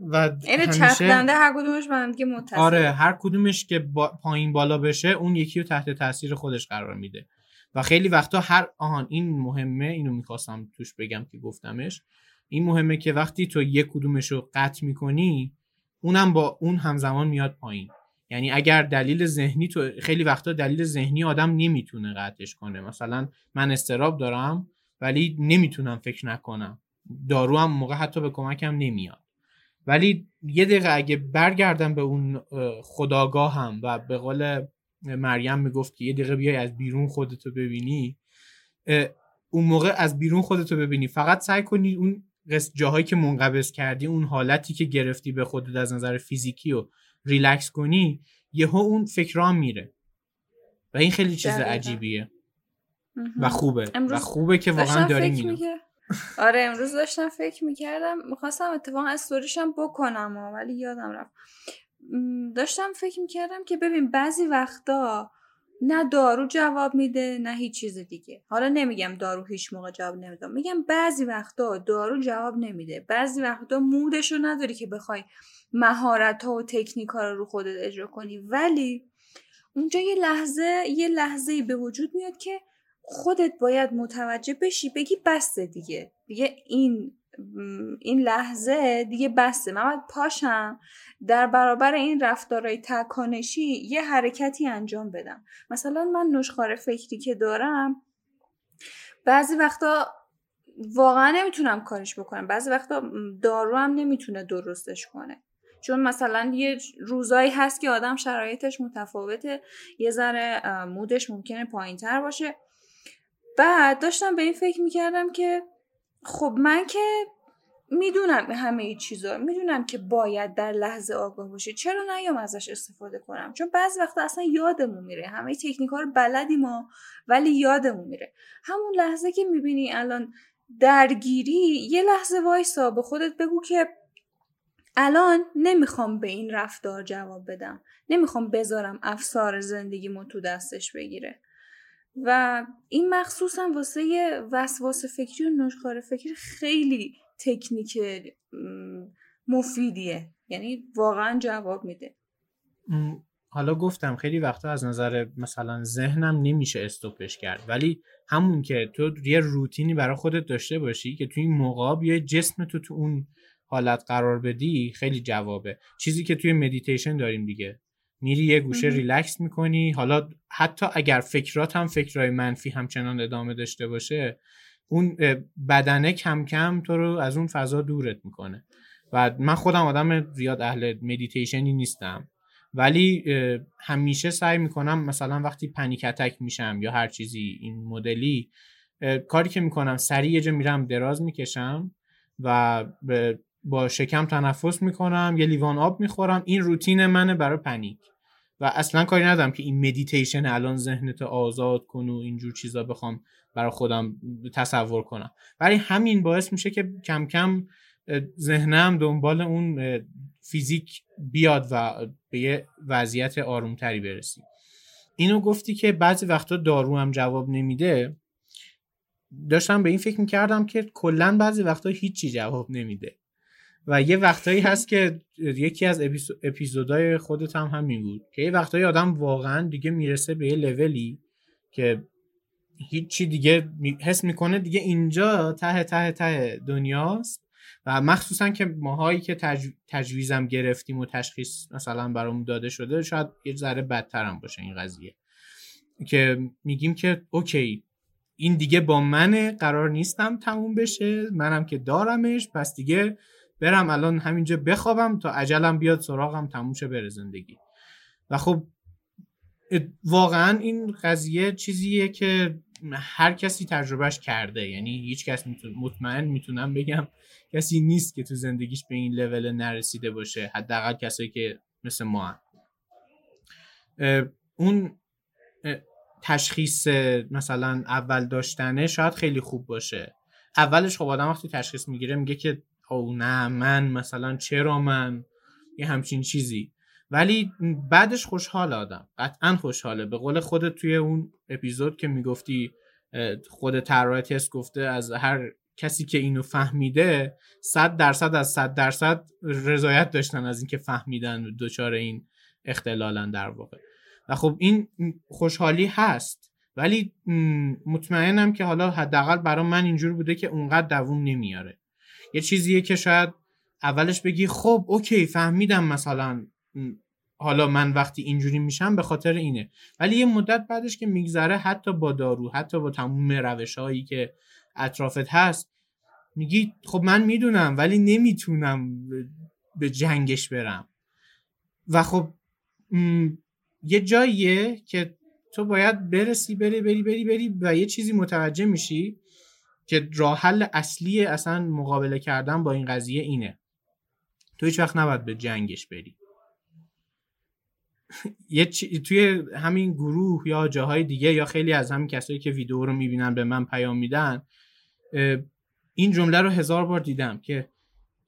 و این چرخنده هر کدومش به متصل. آره هر کدومش که پایین بالا بشه اون یکی رو تحت تاثیر خودش قرار میده. و خیلی وقتا هر آهان این مهمه اینو می‌خواستم توش بگم که گفتمش. این مهمه که وقتی تو یک کدومش رو قطع می‌کنی اونم با اون همزمان میاد پایین. یعنی اگر دلیل ذهنی تو خیلی وقتا دلیل ذهنی آدم نمی‌تونه قطعش کنه. مثلا من استراب دارم ولی نمی‌تونم فکر نکنم. دارو هم موقع حتی به کمکم نمیاد. ولی یه دقیقه اگه برگردم به اون خداگاه هم و به قول مریم می‌گفت که یه دقیقه بیای از بیرون خودتو ببینی اون موقع از بیرون خودتو ببینی. فقط سعی کنی اون جاهایی که منقبض کردی اون حالتی که گرفتی به خودت از نظر فیزیکی و ریلکس کنی یهو اون فکرام میره. و این خیلی چیز عجیبیه. و خوبه. و خوبه که واقعا داریم اینو. آره امروز داشتم فکر می‌کردم می‌خواستم اتفاقا استوریشم بکنم ولی یادم رفت. داشتم فکر می‌کردم که ببین بعضی وقتا نه دارو جواب میده نه هیچ چیز دیگه. حالا نمیگم دارو هیچ موقع جواب نمیده. میگم بعضی وقتا دارو جواب نمیده. بعضی وقتا مودش رو نداری که بخوای مهارت ها و تکنیک ها رو رو خودت اجرا کنی. ولی اونجا یه لحظه یه لحظه به وجود میاد که خودت باید متوجه بشی بگی بسته دیگه. دیگه این این لحظه دیگه بسته من باید پاشم در برابر این رفتارهای تکانشی یه حرکتی انجام بدم. مثلا من نشخار فکری که دارم بعضی وقتا واقعا نمی‌تونم کارش بکنم. بعضی وقتا دارو هم نمی‌تونه درستش کنه. چون مثلا یه روزایی هست که آدم شرایطش متفاوته یه ذره مودش ممکنه پایین تر باشه. بعد داشتم به این فکر می‌کردم که خب من که می‌دونم همه ای چیزا می‌دونم که باید در لحظه آگاه باشه. چرا نیام ازش استفاده کنم؟ چون بعضی وقتا اصلا یادمون میره. همه تکنیک ها رو بلدی ما ولی یادمون میره. همون لحظه که می‌بینی الان درگیری یه لحظه وایسا به خودت بگو که الان نمی‌خوام به این رفتار جواب بدم. نمی‌خوام بذارم افسار زندگیمو تو دستش بگیره. و این مخصوصا واسه وسواس فکری و نشخار فکری خیلی تکنیک مفیدیه. یعنی واقعا جواب میده. حالا گفتم خیلی وقتا از نظر مثلا ذهنم نمیشه استوپش کرد. ولی همون که تو یه روتینی برای خودت داشته باشی که تو این موقع یه جسم تو تو اون حالت قرار بدی خیلی جوابه. چیزی که توی مدیتیشن داریم دیگه. میری یه گوشه ریلکس می‌کنی. حالا حتی اگر فکرات هم فکرهای منفی همچنان ادامه داشته باشه اون بدنه کم کم تو رو از اون فضا دورت می‌کنه. و من خودم آدم زیاد اهل مدیتیشنی نیستم. ولی همیشه سعی می‌کنم مثلا وقتی panic attack میشم یا هر چیزی این مدلی کاری که می‌کنم سریع یه جا میرم دراز می‌کشم و با شکم تنفس می‌کنم یه لیوان آب می‌خورم این روتین منه برای panic. و اصلا کاری ندارم که این مدیتیشن الان ذهنت آزاد کن و اینجور چیزا بخوام برای خودم تصور کنم. برای همین باعث میشه که کم کم ذهنم دنبال اون فیزیک بیاد و به یه وضعیت آرومتری برسی. اینو گفتی که بعضی وقتا دارو هم جواب نمیده. داشتم به این فکر می‌کردم که کلا بعضی وقتا هیچی جواب نمیده. و یه وقتایی هست که یکی از اپیزودهای خودت هم همین بود که یه وقتایی آدم واقعا دیگه می‌رسه به یه لولی که هیچی دیگه حس می‌کنه دیگه اینجا ته ته ته دنیاست. و مخصوصا که ماهایی که تج... تجویزم گرفتیم و تشخیص مثلا برامون داده شده شاید یه ذره بدتر هم باشه این قضیه. که میگیم که اوکی این دیگه با منه قرار نیستم تموم بشه منم که دارمش پس دیگه برم الان همینجا بخوابم تا عجلم بیاد سراغم تموم شه بره زندگی. و خب واقعا این قضیه چیزیه که هر کسی تجربهش کرده. یعنی هیچ کس مطمئن می‌تونم بگم کسی نیست که تو زندگیش به این لول نرسیده باشه حداقل کسایی که مثل ما هم. اون تشخیص مثلا اول داشتنه شاید خیلی خوب باشه. اولش خب آدم وقتی تشخیص می‌گیره میگه که او نه من مثلا چرا من؟ یه همچین چیزی. ولی بعدش خوشحال آدم. قطعا خوشحاله. به قول خودت توی اون اپیزود که می‌گفتی خود طراح تست گفته از هر کسی که اینو فهمیده صد درصد از صد درصد رضایت داشتن از اینکه فهمیدن دچار این اختلالن در واقع. و خب این خوشحالی هست. ولی مطمئنم که حالا حداقل برای من اینجور بوده که اونقدر دووم نمیاره. یه چیزیه که شاید اولش بگی خب اوکی فهمیدم مثلا حالا من وقتی اینجوری میشم به خاطر اینه. ولی یه مدت بعدش که میگذره حتی با دارو حتی با تموم روش هایی که اطرافت هست میگی خب من می‌دونم ولی نمی‌تونم به جنگش برم. و خب یه جاییه که تو باید برسی بری بری بری بری و یه چیزی متوجه میشی که راه حل اصلی اصلا مقابله کردن با این قضیه اینه. تو هیچ وقت نباید به جنگش بری. یه توی همین گروه یا جاهای دیگه یا خیلی از همین کسایی که ویدیو رو می‌بینن به من پیام میدن این جمله رو هزار بار دیدم که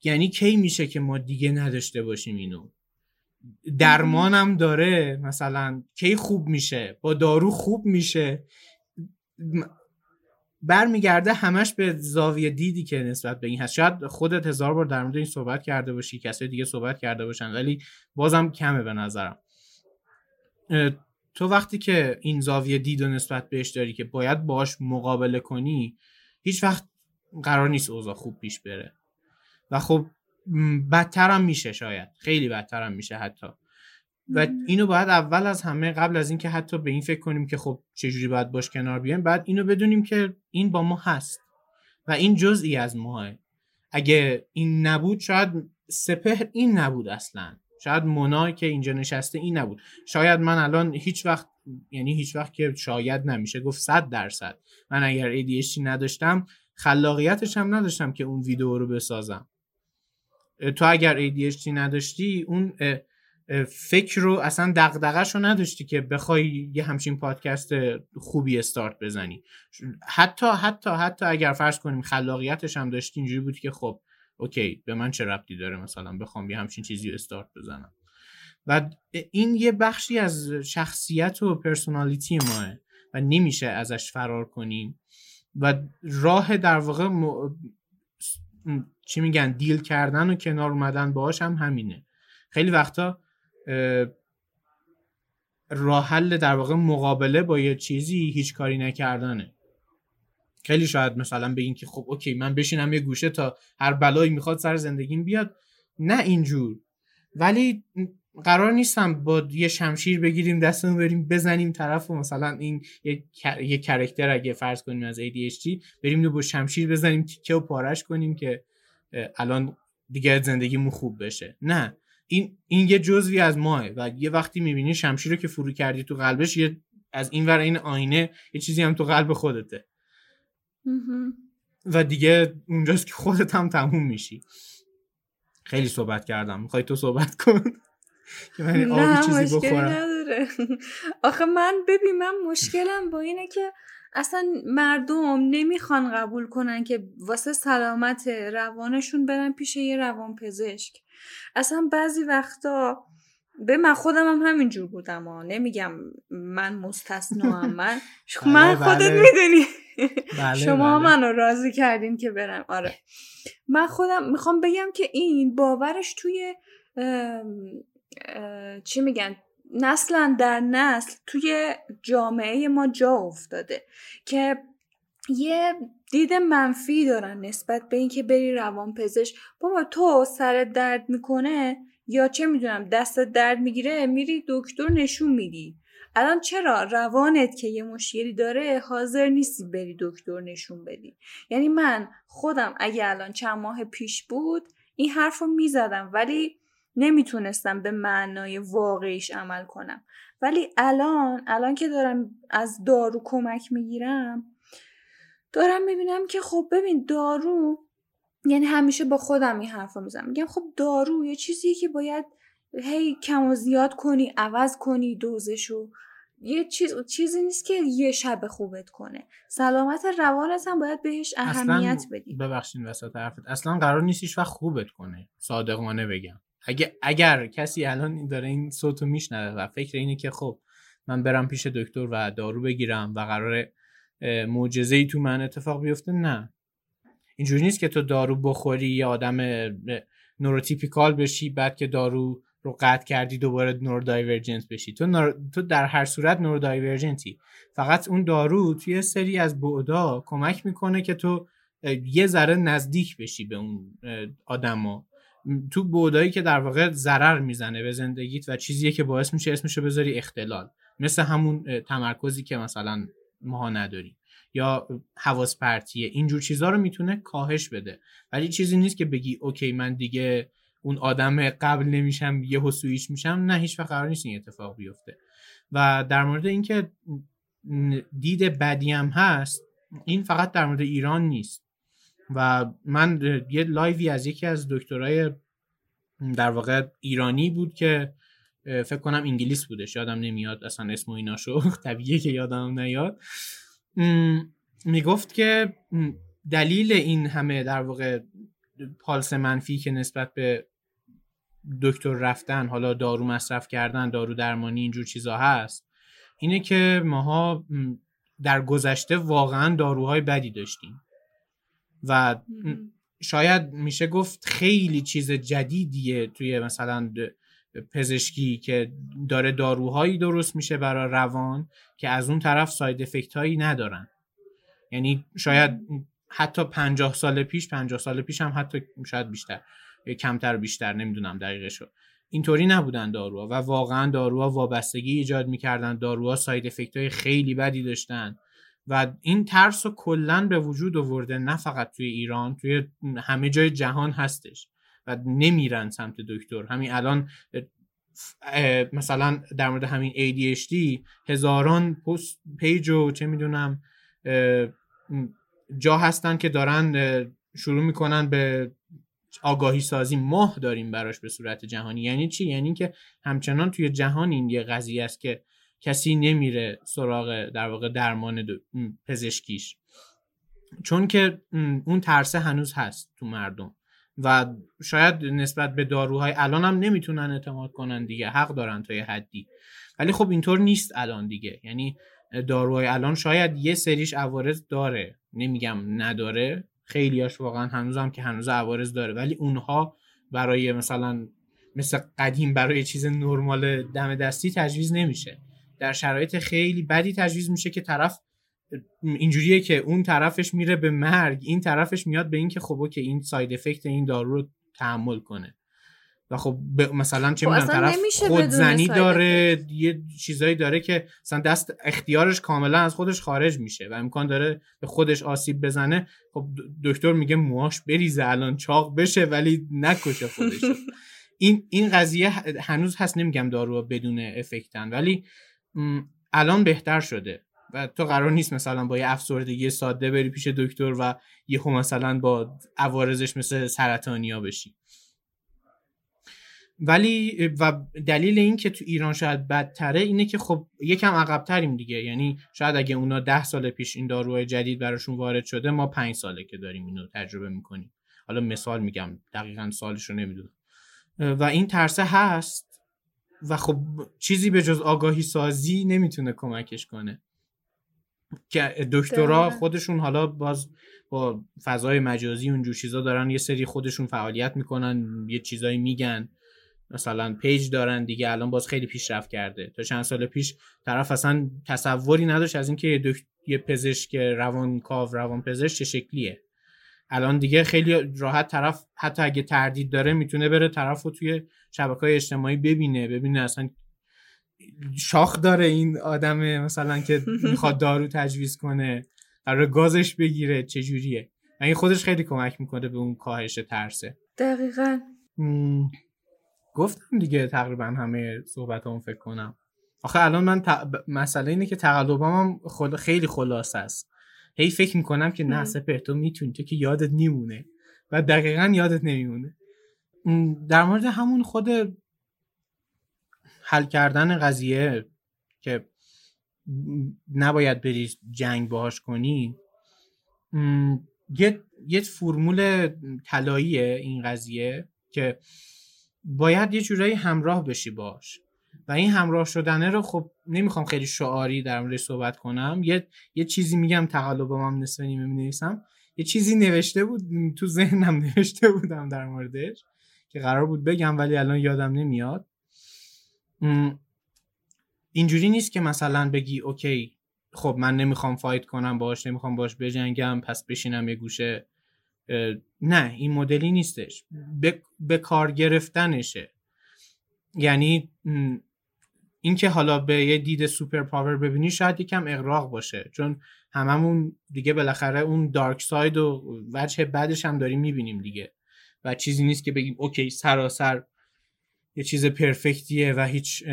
یعنی کی میشه که ما دیگه نداشته باشیم اینو؟ درمانم داره مثلا کی خوب میشه؟ با دارو خوب میشه؟ برمیگرده همش به زاویه دیدی که نسبت به این هست. شاید خودت هزار بار در مورد این صحبت کرده باشی کسای دیگه صحبت کرده باشن ولی بازم کمه به نظرم. تو وقتی که این زاویه دید و نسبت بهش داری که باید باش مقابله کنی هیچ وقت قرار نیست اوضاع خوب پیش بره. و خب بدتر هم میشه شاید. خیلی بدتر هم میشه حتی. و اینو باید اول از همه قبل از اینکه حتی به این فکر کنیم که خب چجوری باید باش کنار بیایم بعد اینو بدونیم که این با ما هست و این جزئی از ماه اگه این نبود شاید سپهر این نبود اصلا. شاید منای که اینجا نشسته این نبود. شاید من الان هیچ وقت یعنی هیچ وقت که شاید نمیشه گفت صد درصد. من اگر ADHD نداشتم خلاقیتش هم نداشتم که اون ویدیو رو بسازم. تو اگر ADHD نداشتی اون فکر رو اصلا دقدقش رو نداشتی که بخوای یه همچین پادکست خوبی استارت بزنی. حتی حتی حتی اگر فرض کنیم خلاقیتش هم داشتی اینجوری بود که خب اوکی به من چه ربطی داره مثلا بخوام یه همچین چیزی استارت بزنم؟ و این یه بخشی از شخصیت و personality ماهه و نمیشه ازش فرار کنیم و راه در واقع چی میگن deal کردن و کنار اومدن باهاش هم همینه. خیلی وقتا راه حل در واقع مقابله با یه چیزی هیچ کاری نکردنه. خیلی شاید مثلا بگین که خب okay من بشینم یه گوشه تا هر بلایی می‌خواد سر زندگیم بیاد. نه اینجور. ولی قرار نیستم با یه شمشیر بگیریم دستمون بریم بزنیم طرف و مثلا این یه, یه کرکتر اگه فرض کنیم از ADHD بریم با شمشیر بزنیم تیکه و پارش کنیم که الان دیگه زندگیمون خوب بشه. نه. این این یه جزوی از ماه و یه وقتی می‌بینی شمشیر رو که فرو کردی تو قلبش یه از این ور این آینه یه چیزی هم تو قلب خودته. و دیگه اونجاست که خودت هم تموم میشی. خیلی صحبت کردم. می‌خوای تو صحبت کن؟ که من آبی چیزی بخورم. نداره. آخه من ببین من مشکلم با اینه که اصلا مردم نمی‌خوان قبول کنن که واسه سلامت روانشون برن پیش یه روان پزشک اصلا بعضی وقتا به من خودم هم همینجور بودم ها. نمیگم من مستثنا هم من بله، من خودت بله. می‌دونی. بله، شما بله. منو راضی کردین که برم. آره. من خودم می‌خوام بگم که این باورش توی چی میگن؟ نسلا در نسل توی جامعه ما جا افتاده که یه دید منفی دارن نسبت به اینکه بری روان پزشک بابا تو سر درد می‌کنه یا چه می‌دونم دست درد می‌گیره میری دکتر نشون میدی. الان چرا روانت که یه مشکلی داره حاضر نیستی بری دکتر نشون بدی؟ یعنی من خودم اگه الان چند ماه پیش بود این حرف رو می‌زدم ولی نمی‌تونستم به معنای واقعیش عمل کنم. ولی الان الان که دارم از دارو کمک می‌گیرم دارم می‌بینم که خب ببین دارو یعنی همیشه با خودم این حرف رو می‌زنم. میگم خب دارو یه چیزیه که باید هی کم و زیاد کنی عوض کنی دوزشو. یه چیز چیزی نیست که یه شب خوبت کنه. سلامت روانت هم باید بهش اهمیت بدی. ببخشید وسط حرفت. اصلا قرار نیستیش و خوبت کنه. صادقانه بگم. اگر اگر کسی الان داره این صوتو میشنوه و فکر اینه که خب من برم پیش دکتر و دارو بگیرم و قرار معجزه ای تو من اتفاق بیفته؟ نه. اینجوری نیست که تو دارو بخوری یه آدم نوروتیپیکال بشی بعد که دارو رو قطع کردی دوباره نور دایورجنت بشی. تو, تو در هر صورت نور دایورجنتی فقط اون دارو توی سری از بعدا کمک می‌کنه که تو یه ذره نزدیک بشی به اون آدما تو بودایی که در واقع ضرر می‌زنه به زندگیت و چیزیه که باعث میشه اسمشو بذاری اختلال. مثل همون تمرکزی که مثلا ماها نداریم. یا حواس پرتیه. اینجور چیزها رو می‌تونه کاهش بده. ولی چیزی نیست که بگی okay من دیگه اون آدم قبل نمیشم یه حسویش میشم. نه هیچ وقت قرار نیست این اتفاق بیفته. و در مورد اینکه دید بدی هم هست این فقط در مورد ایران نیست. و من یه live ی از یکی از دکترای در واقع ایرانی بود که فکر کنم انگلیس بودش یادم نمیاد اصلا اسم و ایناشو. طبیعیه که یادم نیاد. می‌گفت که دلیل این همه در واقع پالس منفی که نسبت به دکتر رفتن حالا دارو مصرف کردن دارو درمانی اینجور چیزا هست اینه که ماها در گذشته واقعا داروهای بدی داشتیم. و شاید میشه گفت خیلی چیز جدیدیه توی مثلا پزشکی که داره داروهایی درست میشه برای روان که از اون طرف ساید افکت هایی ندارن. یعنی شاید حتی پنجاه سال پیش پنجاه سال پیش هم حتی شاید بیشتر کمتر بیشتر نمی‌دونم دقیقه اینطوری نبودن داروها و واقعا داروها وابستگی ایجاد می‌کردن داروها ساید افکت های خیلی بدی داشتن. و این ترس رو کلا به وجود آورده نه فقط توی ایران توی همه جای جهان هستش. و نمیرن سمت دکتر. همین الان مثلا در مورد همین ADHD هزاران پست پیج و چه می‌دونم جا هستن که دارن شروع می‌کنن به آگاهی سازی ماه داریم براش به صورت جهانی. یعنی چی؟ یعنی که همچنان توی جهان این یه قضیه است که کسی نمیره سراغ در واقع درمان پزشکیش. چون که اون ترسه هنوز هست تو مردم. و شاید نسبت به داروهای الان هم نمی‌تونن اعتماد کنن دیگه حق دارن تا یه حدی. ولی خب اینطور نیست الان دیگه. یعنی داروهای الان شاید یه سریش عوارض داره. نمیگم نداره. خیلیاش واقعا هنوز هم که هنوز عوارض داره. ولی اونها برای مثلا مثل قدیم برای چیز نرمال دم دستی تجویز نمیشه. در شرایط خیلی بدی تجویز میشه که طرف اینجوریه که اون طرفش میره به مرگ این طرفش میاد به اینکه خب که این ساید افکت این دارو رو تحمل کنه. و خب مثلا چه خب می‌دونم طرف خودزنی داره یه چیزایی داره که مثلا دست اختیارش کاملا از خودش خارج میشه و امکان داره به خودش آسیب بزنه. خب دکتر میگه موهاش بریزه الان چاق بشه ولی نکشه خودش این این قضیه هنوز هست نمیگم داروها بدون افکتن ولی الان بهتر شده. و تو قرار نیست مثلا با یه افسردگی ساده بری پیش دکتر و یهو مثلا با عوارضش مثل سرطانیا بشی. ولی و دلیل این که تو ایران شاید بدتره اینه که خب یکم عقبتریم دیگه. یعنی شاید اگه اونا ده سال پیش این داروهای جدید براشون وارد شده ما پنج ساله که داریم اینو تجربه می‌کنیم. حالا مثال میگم دقیقا سالش رو نمی‌دونم. و این ترسه هست و خب چیزی به جز آگاهی سازی نمی‌تونه کمکش کنه. که دکترا. خودشون حالا باز با فضای مجازی اونجور چیزا دارن یه سری خودشون فعالیت می‌کنن یه چیزایی میگن مثلا پیج دارن دیگه الان باز خیلی پیشرفت کرده تا چند سال پیش طرف اصلا تصوری نداشت از اینکه یه, دک... یه پزشک روانکاو روان پزشک چه شکلیه الان دیگه خیلی راحت طرف حتی اگه تردید داره می‌تونه بره طرف رو توی شبکه های اجتماعی ببینه ببینه اصلا شاخ داره این آدم مثلا که می‌خواد دارو تجویز کنه قرار گازش بگیره چجوریه و این خودش خیلی کمک می‌کنه به اون کاهش ترسه. دقیقا. مم، گفتم دیگه تقریبا همه صحبت هم فکر کنم. آخه الان من ت... مسئله اینه که تقلبم هم خل... خیلی خلاصه است. هی فکر می‌کنم که نه. سپر تو می‌تونی تو که یادت نیمونه و دقیقا یادت نمیمونه. م، در مورد همون خود حل کردن قضیه که نباید بری جنگ باهاش کنی یه یه فرمول طلاییه این قضیه که باید یه جورایی همراه بشی باش و این همراه شدنه رو خب نمی‌خوام خیلی شعاری در موردش صحبت کنم. یه یه چیزی میگم تقلبم هم نصف نیمه می‌نویسم. یه چیزی نوشته بود تو ذهنم نوشته بودم در موردش که قرار بود بگم ولی الان یادم نمیاد. اینجوری نیست که مثلا بگی okay خب من نمی‌خوام fight کنم باش نمی‌خوام باش بجنگم پس بشینم یه گوشه. نه این مدلی نیستش. به, به کار گرفتنشه. یعنی اینکه حالا به یه دید super power ببینی شاید یکم اغراق باشه چون هممون دیگه بالاخره اون dark side و وجه بدش هم داریم می‌بینیم دیگه. و چیزی نیست که بگیم okay سراسر یه چیز perfect یه و هیچ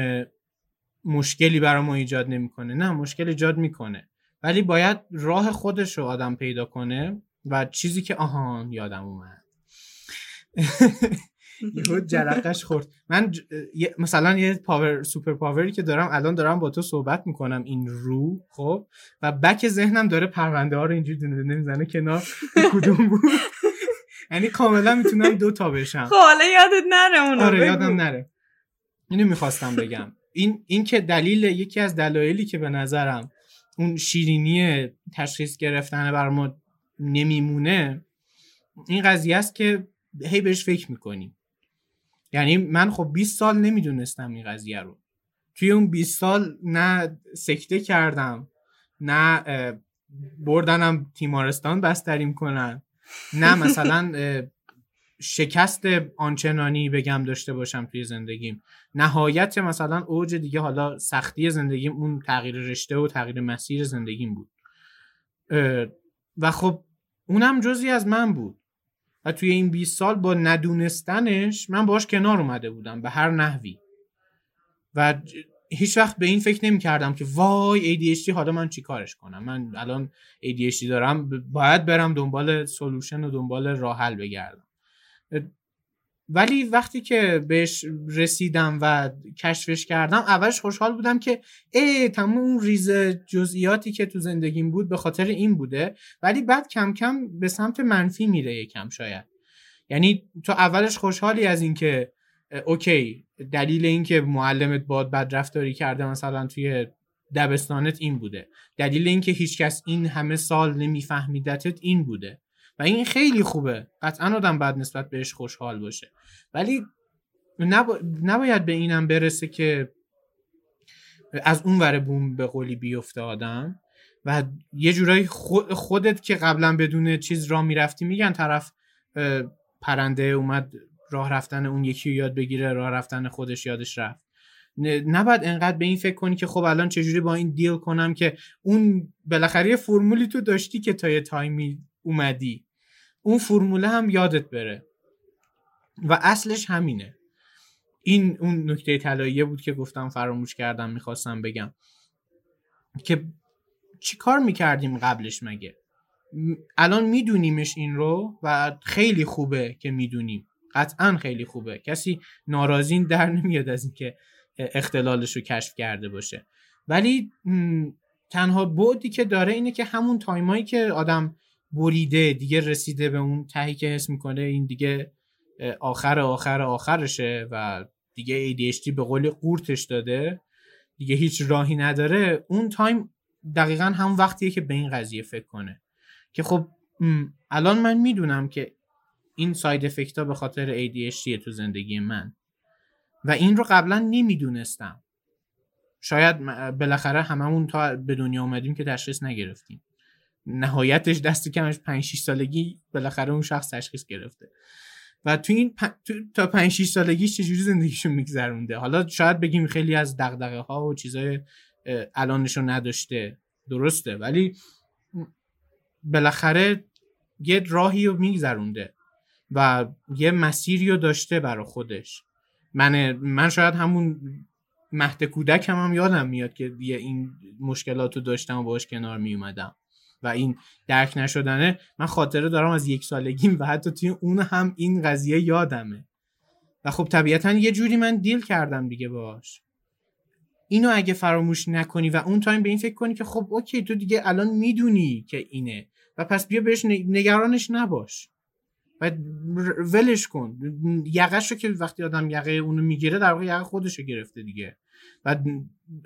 مشکلی برای ما ایجاد نمی‌کنه. نه مشکل ایجاد می‌کنه. ولی باید راه خودش رو آدم پیدا کنه و چیزی که آهان یادم اومد. یهو جرقش خورد. من ج- مثلا یه power super power ی که دارم الان دارم با تو صحبت می‌کنم این رو خب؟ و بک ذهنم داره پرونده ها رو اینجوری دونه دونه کنار. کدوم بود؟ یعنی کاملا می‌تونم دو تا بشم. خب حالا یادت نره اونو آره بگو. یادم نره. اینو می‌خواستم بگم. این این که دلیل یکی از دلایلی که به نظرم اون شیرینی تشخیص گرفتن بر ما نمیمونه این قضیه است که هی بهش فکر می‌کنیم. یعنی من خب 20 سال نمی‌دونستم این قضیه رو. توی اون 20 سال نه سکته کردم نه بردنم تیمارستان بستریم کنن. نه مثلا شکست آنچنانی بگم داشته باشم توی زندگیم. نهایت مثلا اوج دیگه حالا سختی زندگیم اون تغییر رشته و تغییر مسیر زندگیم بود. و خب اونم جزی از من بود. و توی این 20 سال با ندونستنش من باش کنار اومده بودم به هر نحوی. و هیچ وقت به این فکر نمی کردم که وای ADHD حالا من چی کارش کنم؟ من الان ADHD دارم باید برم دنبال سولوشن و دنبال راه حل بگردم. ولی وقتی که بهش رسیدم و کشفش کردم اولش خوشحال بودم که ای تمام اون ریز جزئیاتی که تو زندگیم بود به خاطر این بوده ولی بعد کم کم به سمت منفی میره یکم شاید. یعنی تو اولش خوشحالی از اینکه اوکی دلیل اینکه معلمت باد بد رفتاری کرده مثلا توی دبستانت این بوده. دلیل اینکه هیچکس این همه سال نمیفهمیدتت این بوده. و این خیلی خوبه. قطعا آدم بعد نسبت بهش خوشحال باشه. ولی نبا... نباید به اینم برسه که از اون ور بوم به قولی بیفته آدم و یه جورایی خود خودت که قبلا بدون چیز را می‌رفتی میگن طرف پرنده اومد راه رفتن اون یکی رو یاد بگیره راه رفتن خودش یادش رفت. نباید انقدر به این فکر کنی که خب الان چجوری با این دیل کنم که اون بالاخره یه فرمولی تو داشتی که تا یه تایمی اومدی. اون فرموله هم یادت بره. و اصلش همینه. این اون نکته طلاییه بود که گفتم فراموش کردم می‌خواستم بگم. که چی کار می‌کردیم قبلش مگه؟ الان میدونیمش این رو و خیلی خوبه که می‌دونیم. قطعا خیلی خوبه. کسی ناراضی در نمیاد از اینکه اختلالش رو کشف کرده باشه. ولی تنها بعدی که داره اینه که همون time ایی که آدم بریده دیگه رسیده به اون تهی که حس می‌کنه این دیگه آخر آخر آخرشه و دیگه ADHD به قول قورتش داده. دیگه هیچ راهی نداره. اون time دقیقا هم وقتیه که به این قضیه فکر کنه. که خب الان من می‌دونم که این ساید افکت ها به خاطر ADHD تو زندگی من. و این رو قبلا نمی‌دونستم. شاید بالاخره هممون تا به دنیا اومدیم که تشخیص نگرفتیم. نهایتش دست کمش 5 6 سالگی بالاخره اون شخص تشخیص گرفته. و تو این تا 5 6 سالگیش چجوری زندگیشو میگذرونده؟ حالا شاید بگیم خیلی از دغدغه ها و چیزای الانشو نداشته. درسته. ولی بالاخره یه راهی رو میگذرونده. و یه مسیری رو داشته برا خودش. من من شاید همون مهد کودک هم, هم یادم میاد که یه این مشکلات رو داشتم و باش کنار می اومدم و این درک نشدنه من خاطره دارم از یک سالگیم و حتی توی اون هم این قضیه یادمه. و خب طبیعتا یه جوری من دیل کردم دیگه باش اینو اگه فراموش نکنی و اون time به این فکر کنی که خب okay تو دیگه الان می‌دونی که اینه. و پس بیا بهش نگرانش نباش. و ولش کن. یقش رو که وقتی آدم یقه اونو می‌گیره در واقع یقه خودش رو گرفته دیگه. و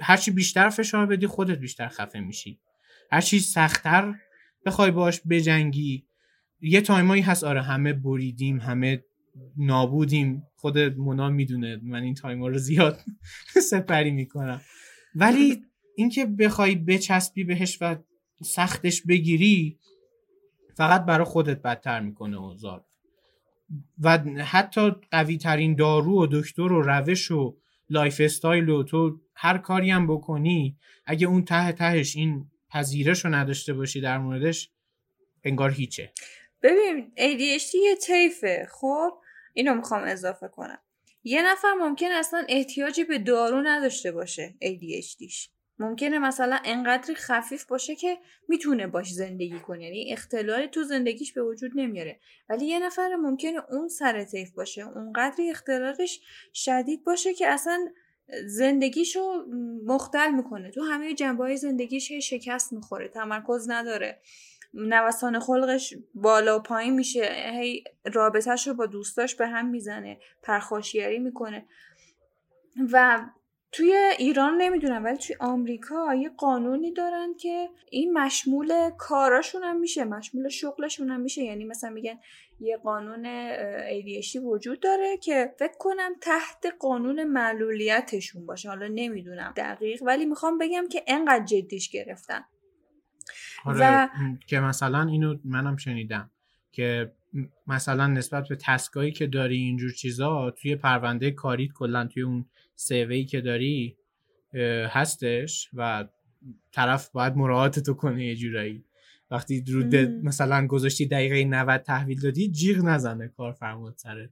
هرچی بیشتر فشار بدی خودت بیشتر خفه میشی. هرچی سختتر بخوای باش بجنگی. یه time ایی هست آره همه بریدیم همه نابودیم. خود مونا می‌دونه من این time ا رو زیاد سپری می‌کنم. ولی اینکه بخوای بچسبی بهش و سختش بگیری فقط برای خودت بدتر می‌کنه اوضاع رو. و حتی قوی ترین دارو و دکتر و روش و lifestyle و تو هر کاری هم بکنی اگه اون ته تهش این پذیرش رو نداشته باشی در موردش انگار هیچه. ببین ADHD یه طیفه. خب اینو می‌خوام اضافه کنم. یه نفر ممکن اصلا احتیاجی به دارو نداشته باشه ADHDش ممکنه مثلا انقدری خفیف باشه که می‌تونه باش زندگی کنه. یعنی اختلالی تو زندگیش به وجود نمیاره. ولی یه نفر ممکنه اون سر طیف باشه اونقدری اختلالش شدید باشه که اصلا زندگیشو مختل می‌کنه. تو همه جنبه های زندگیش شکست می‌خوره تمرکز نداره. نوسان خلقش بالا و پایین میشه هی رابطهش رو با دوستاش به هم می‌زنه پرخاشگری می‌کنه. و توی ایران نمی‌دونم ولی توی آمریکا یه قانونی دارن که این مشمول کاراشون هم میشه مشمول شغلشون هم میشه. یعنی مثلا میگن یه قانون ADHD وجود داره که فکر کنم تحت قانون معلولیتشون باشه. حالا نمی‌دونم دقیق ولی می‌خوام بگم که انقدر جدیش گرفتن. آره و... که مثلا اینو منم شنیدم که مثلا نسبت به تسکایی که داری اینجور چیزا توی پرونده کاریت کلا توی اون سیوی که داری هستش و طرف باید مراعات تو کنه یه جورایی. وقتی رو مثلا گذاشتی دقیقه 90 تحویل دادی جیغ نزنه کار فرمود سرت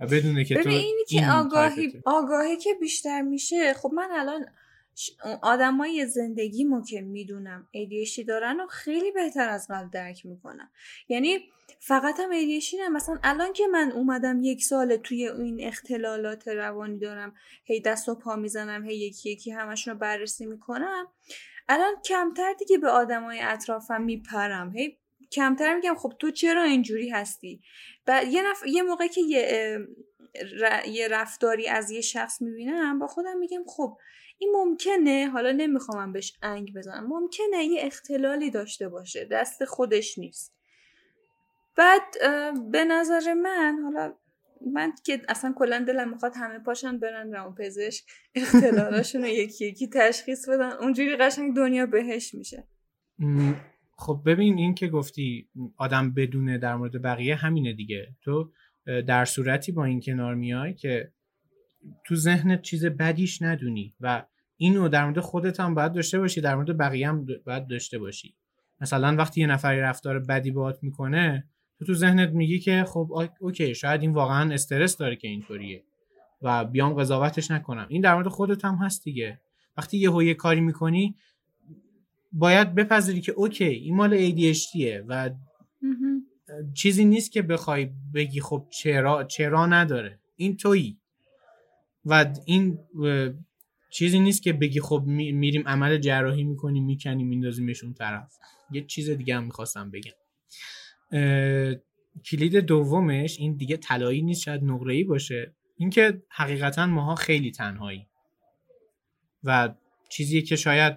و بدونه که تو اینی که آگاهی آگاهی که بیشتر میشه خب من الان آدمای زندگیمو که می‌دونم ADHD دارن و خیلی بهتر از قبل درک می‌کنم یعنی فقط هم ADHD نه مثلا الان که من اومدم یک سال توی این اختلالات روانی دارم هی دست و پا می‌زنم هی یکی یکی همشون رو بررسی می‌کنم الان کمتر دیگه به آدمای اطرافم میپرم. هی کمتر میگم خب تو چرا اینجوری هستی؟ و یه, نف... یه موقع که یه, یه رفتاری از یه شخص می‌بینم با خودم میگم خب این ممکنه حالا نمی‌خوام بهش انگ بزنم ممکنه یه اختلالی داشته باشه دست خودش نیست. بعد به نظر من حالا من که اصلا کلا دلم می‌خواد همه پاشن برن روان پزشک اختلالاشون رو یکی یکی تشخیص بدن. اونجوری قشنگ دنیا بهش میشه. خب ببین این که گفتی آدم بدونه در مورد بقیه همینه دیگه. تو در صورتی با این کنار میای که تو ذهنت چیز بدیش ندونی و اینو در مورد خودت هم باید داشته باشی در مورد بقیه هم باید داشته باشی. مثلا وقتی یه نفری رفتار بدی باهات می‌کنه تو تو ذهنت میگی که خب okay شاید این واقعا استرس داره که اینطوریه و بیام قضاوتش نکنم. این در مورد خودت هم هست دیگه. وقتی یه یه کاری می‌کنی باید بپذیری که okay این مال ADHD ه و چیزی نیست که بخوای بگی خب چرا چرا نداره. این تویی. و این چیزی نیست که بگی خب میریم عمل جراحی می‌کنیم می‌کنیم میندازیمش اون طرف. یه چیز دیگه هم می‌خواستم بگم. کلید دومش این دیگه طلایی نیست شاید نقره باشه. اینکه حقیقتا ماها خیلی تنهایی. و چیزی که شاید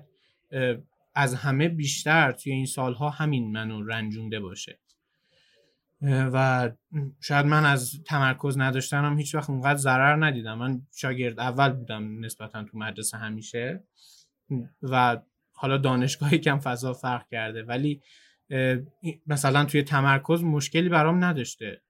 از همه بیشتر توی این سالها همین منو رنجونده باشه. و شاید من از تمرکز نداشتنم هیچ وقت اونقدر ضرر ندیدم. من شاگرد اول بودم نسبتا تو مدرسه همیشه و حالا دانشگاهی کم فضا فرق کرده. ولی مثلا توی تمرکز مشکلی برام نداشته.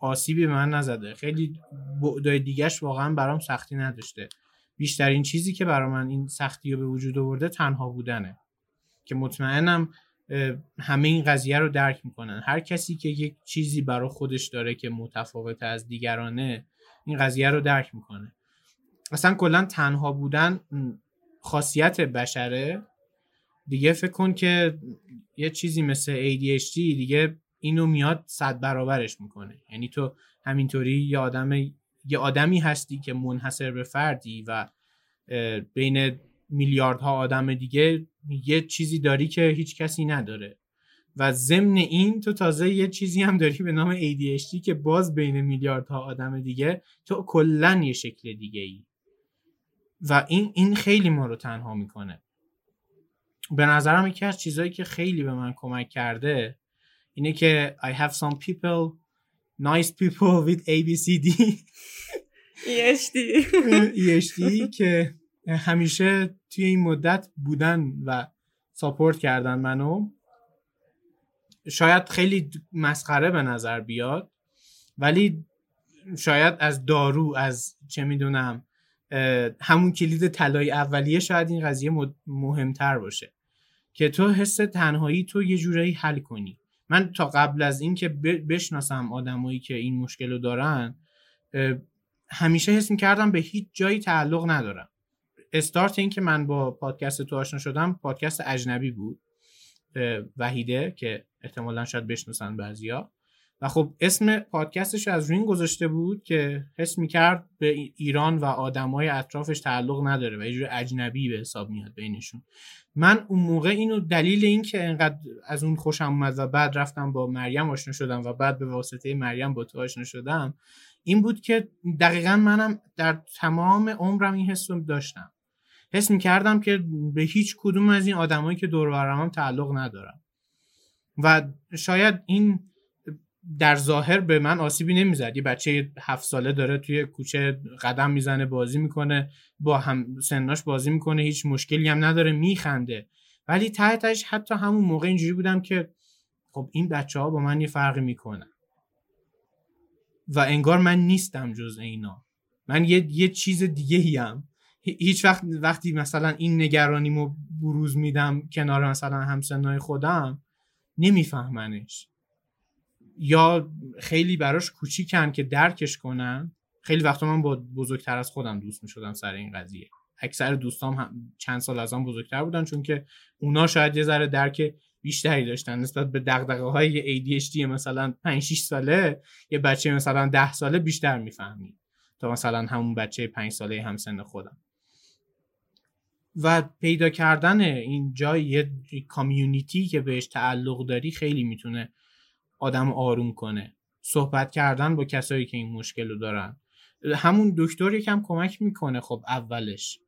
آسیبی به من نزده. خیلی بعدای دیگهش واقعا برام سختی نداشته. بیشترین چیزی که برای من این سختی رو به وجود آورده تنها بودنه. که مطمئنم همه این قضیه رو درک می‌کنن. هر کسی که یک چیزی برای خودش داره که متفاوت از دیگرانه این قضیه رو درک می‌کنه. اصلا کلا تنها بودن خاصیت بشره دیگه فکر کن که یه چیزی مثل ADHD دیگه اینو میاد صد برابرش می‌کنه. یعنی تو همینطوری یه آدم یه آدمی هستی که منحصر به فردی و بین میلیاردها آدم دیگه یه چیزی داری که هیچ کسی نداره. و ضمن این تو تازه یه چیزی هم داری به نام ADHD که باز بین میلیاردها آدم دیگه تو کلا یه شکل دیگه ای و این این خیلی ما رو تنها می‌کنه. به نظرم یکی از چیزهایی که خیلی به من کمک کرده اینه که I have some people nice people with ABCD EHD EHD که همیشه توی این مدت بودن و ساپورت کردن منو. شاید خیلی مسخره به نظر بیاد ولی شاید از دارو از چه می‌دونم همون کلید طلای اولیه شاید این قضیه مهمتر باشه. که تو حس تنهایی تو یه جورایی حل کنی. من تا قبل از اینکه بشناسم آدمایی که این مشکل رو دارن همیشه حس کردم به هیچ جایی تعلق ندارم. استارت این که من با پادکست تو آشنا شدم پادکست اجنبی بود وحیده که احتمالا شاید بشناسن بعضیا. و خب اسم پادکستش از روی گذاشته بود که حس می‌کرد به ایران و آدمای اطرافش تعلق نداره و یه جور اجنبی به حساب میاد بینشون. من اون موقع اینو دلیل این که انقدر از اون خوشم اومد و بعد رفتم با مریم آشنا شدم و بعد به واسطه مریم با تو آشنا شدم این بود که دقیقا منم در تمام عمرم این حس رو داشتم. حس می‌کردم که به هیچ کدوم از این آدمایی که دور برم تعلق ندارم. و شاید این در ظاهر به من آسیبی نمی‌زد. یه بچه هفت ساله داره توی کوچه قدم می‌زنه بازی می‌کنه با هم سناش بازی می‌کنه هیچ مشکلی هم نداره میخنده. ولی تحتش حتی همون موقع اینجوری بودم که خب این بچه ها با من یه فرقی می‌کنن. و انگار من نیستم جز اینا. من یه, یه چیز دیگه هم هیچ وقت وقتی مثلا این نگرانیمو بروز میدم کنار مثلا همسنای خودم نمیفهمنش. یا خیلی براش کوچیکن که درکش کنن. خیلی وقتا من با بزرگتر از خودم دوست می‌شدم سر این قضیه. اکثر دوستام هم چند سال از بزرگتر بودن چون که اونا شاید یه ذره درک بیشتری داشتن. نسبت به دغدغه های ADHD مثلا 5 6 ساله یه بچه مثلا 10 ساله بیشتر می‌فهمی تا مثلا همون بچه 5 ساله همسن خودم. و پیدا کردن این جای یه کامیونیتی که بهش تعلق داری خیلی می‌تونه آدم آروم کنه. صحبت کردن با کسایی که این مشکل رو دارن. همون دکتر یکم کمک می‌کنه خب اولش.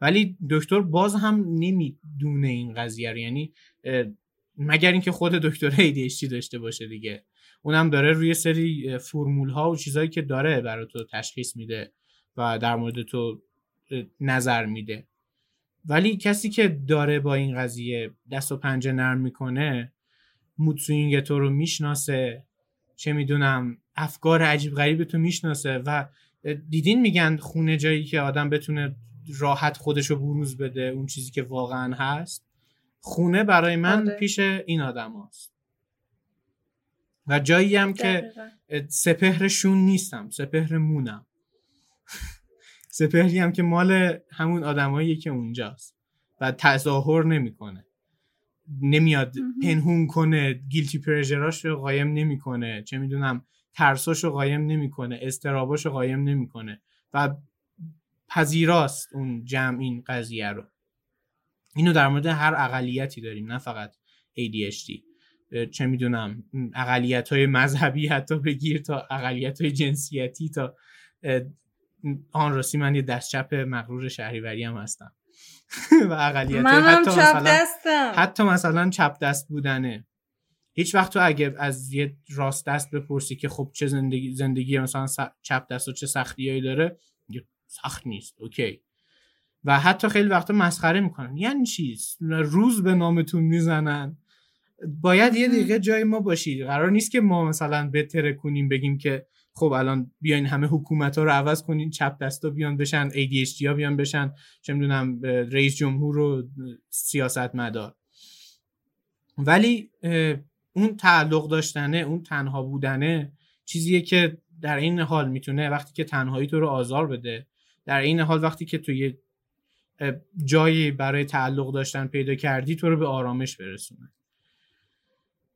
ولی دکتر باز هم نمی‌دونه این قضیه رو. یعنی مگر اینکه خود دکتر ADHD داشته باشه دیگه. اونم داره روی سری فرمول ها و چیزایی که داره برای تو تشخیص میده و در مورد تو نظر میده. ولی کسی که داره با این قضیه دست و پنجه نرم می‌کنه مودسوینگ تو رو می‌شناسه چه می‌دونم افکار عجیب غریب تو می‌شناسه و دیدین میگن خونه جایی که آدم بتونه راحت خودشو بروز بده اون چیزی که واقعا هست خونه برای من آره. پیش این آدم هست. و جایی هم که سپهرشون نیستم سپهر مونم سپهری هم که مال همون آدمایی که اونجاست و تظاهر نمی‌کنه. نمیاد پنهون کنه گیلتی پرژراش رو قایم نمی‌کنه چه می‌دونم ترساش رو قایم نمی‌کنه استراباش رو قایم نمی‌کنه و پذیراست اون جمع این قضیه رو. اینو در مورد هر اقلیتی داریم نه فقط ADHD چه می‌دونم اقلیت های مذهبی حتی بگیر تا اقلیت های جنسیتی تا آن راستی من یه دست چپ مغرور شهریوری هم هستم. و اقلیت حتی چپ مثلا دستم. حتی مثلا چپ دست بودنه. هیچ وقت تو اگه از یه راست دست بپرسی که خب چه زندگی زندگی مثلا چپ دست و چه سختیایی داره سخت نیست اوکی. و حتی خیلی وقتا مسخره می‌کنن. یعنی چیز روز به نامتون می‌زنن. باید یه دقیقه جای ما باشید قرار نیست که ما مثلا بتره کنیم بگیم که خب الان بیاین همه حکومت ها رو عوض کنین چپ دستا بیان بشن ADHD ها بیان بشن چه می‌دونم رئیس جمهور و سیاست مدار ولی اون تعلق داشتنه اون تنها بودنه چیزیه که در این حال می‌تونه وقتی که تنهایی تو رو آزار بده در این حال وقتی که تو یه جایی برای تعلق داشتن پیدا کردی تو رو به آرامش برسونه.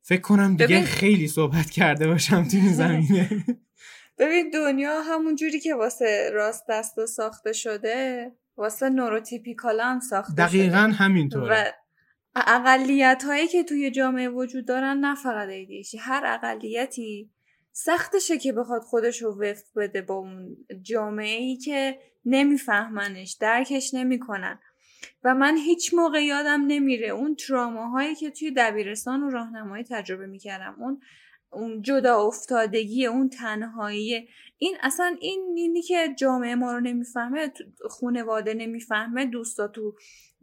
فکر کنم دیگه ببین... خیلی صحبت کرده باشم تو این زمینه. ببین دنیا همون جوری که واسه راست دست و ساخته شده واسه نوروتیپیکال هم ساخته دقیقا شده همینطوره. و اقلیت هایی که توی جامعه وجود دارن نه فقط ایدیشی هر اقلیتی سختشه که بخواد خودش رو وفق بده با اون جامعه ای که نمیفهمنش درکش نمی‌کنن. و من هیچ موقع یادم نمیره اون تراماهایی که توی دبیرستان و راهنمایی تجربه می‌کردم اون اون جدا افتادگی اون تنهایی. این اصلا این اینی که جامعه ما رو نمی‌فهمه خانواده نمی‌فهمه دوستا تو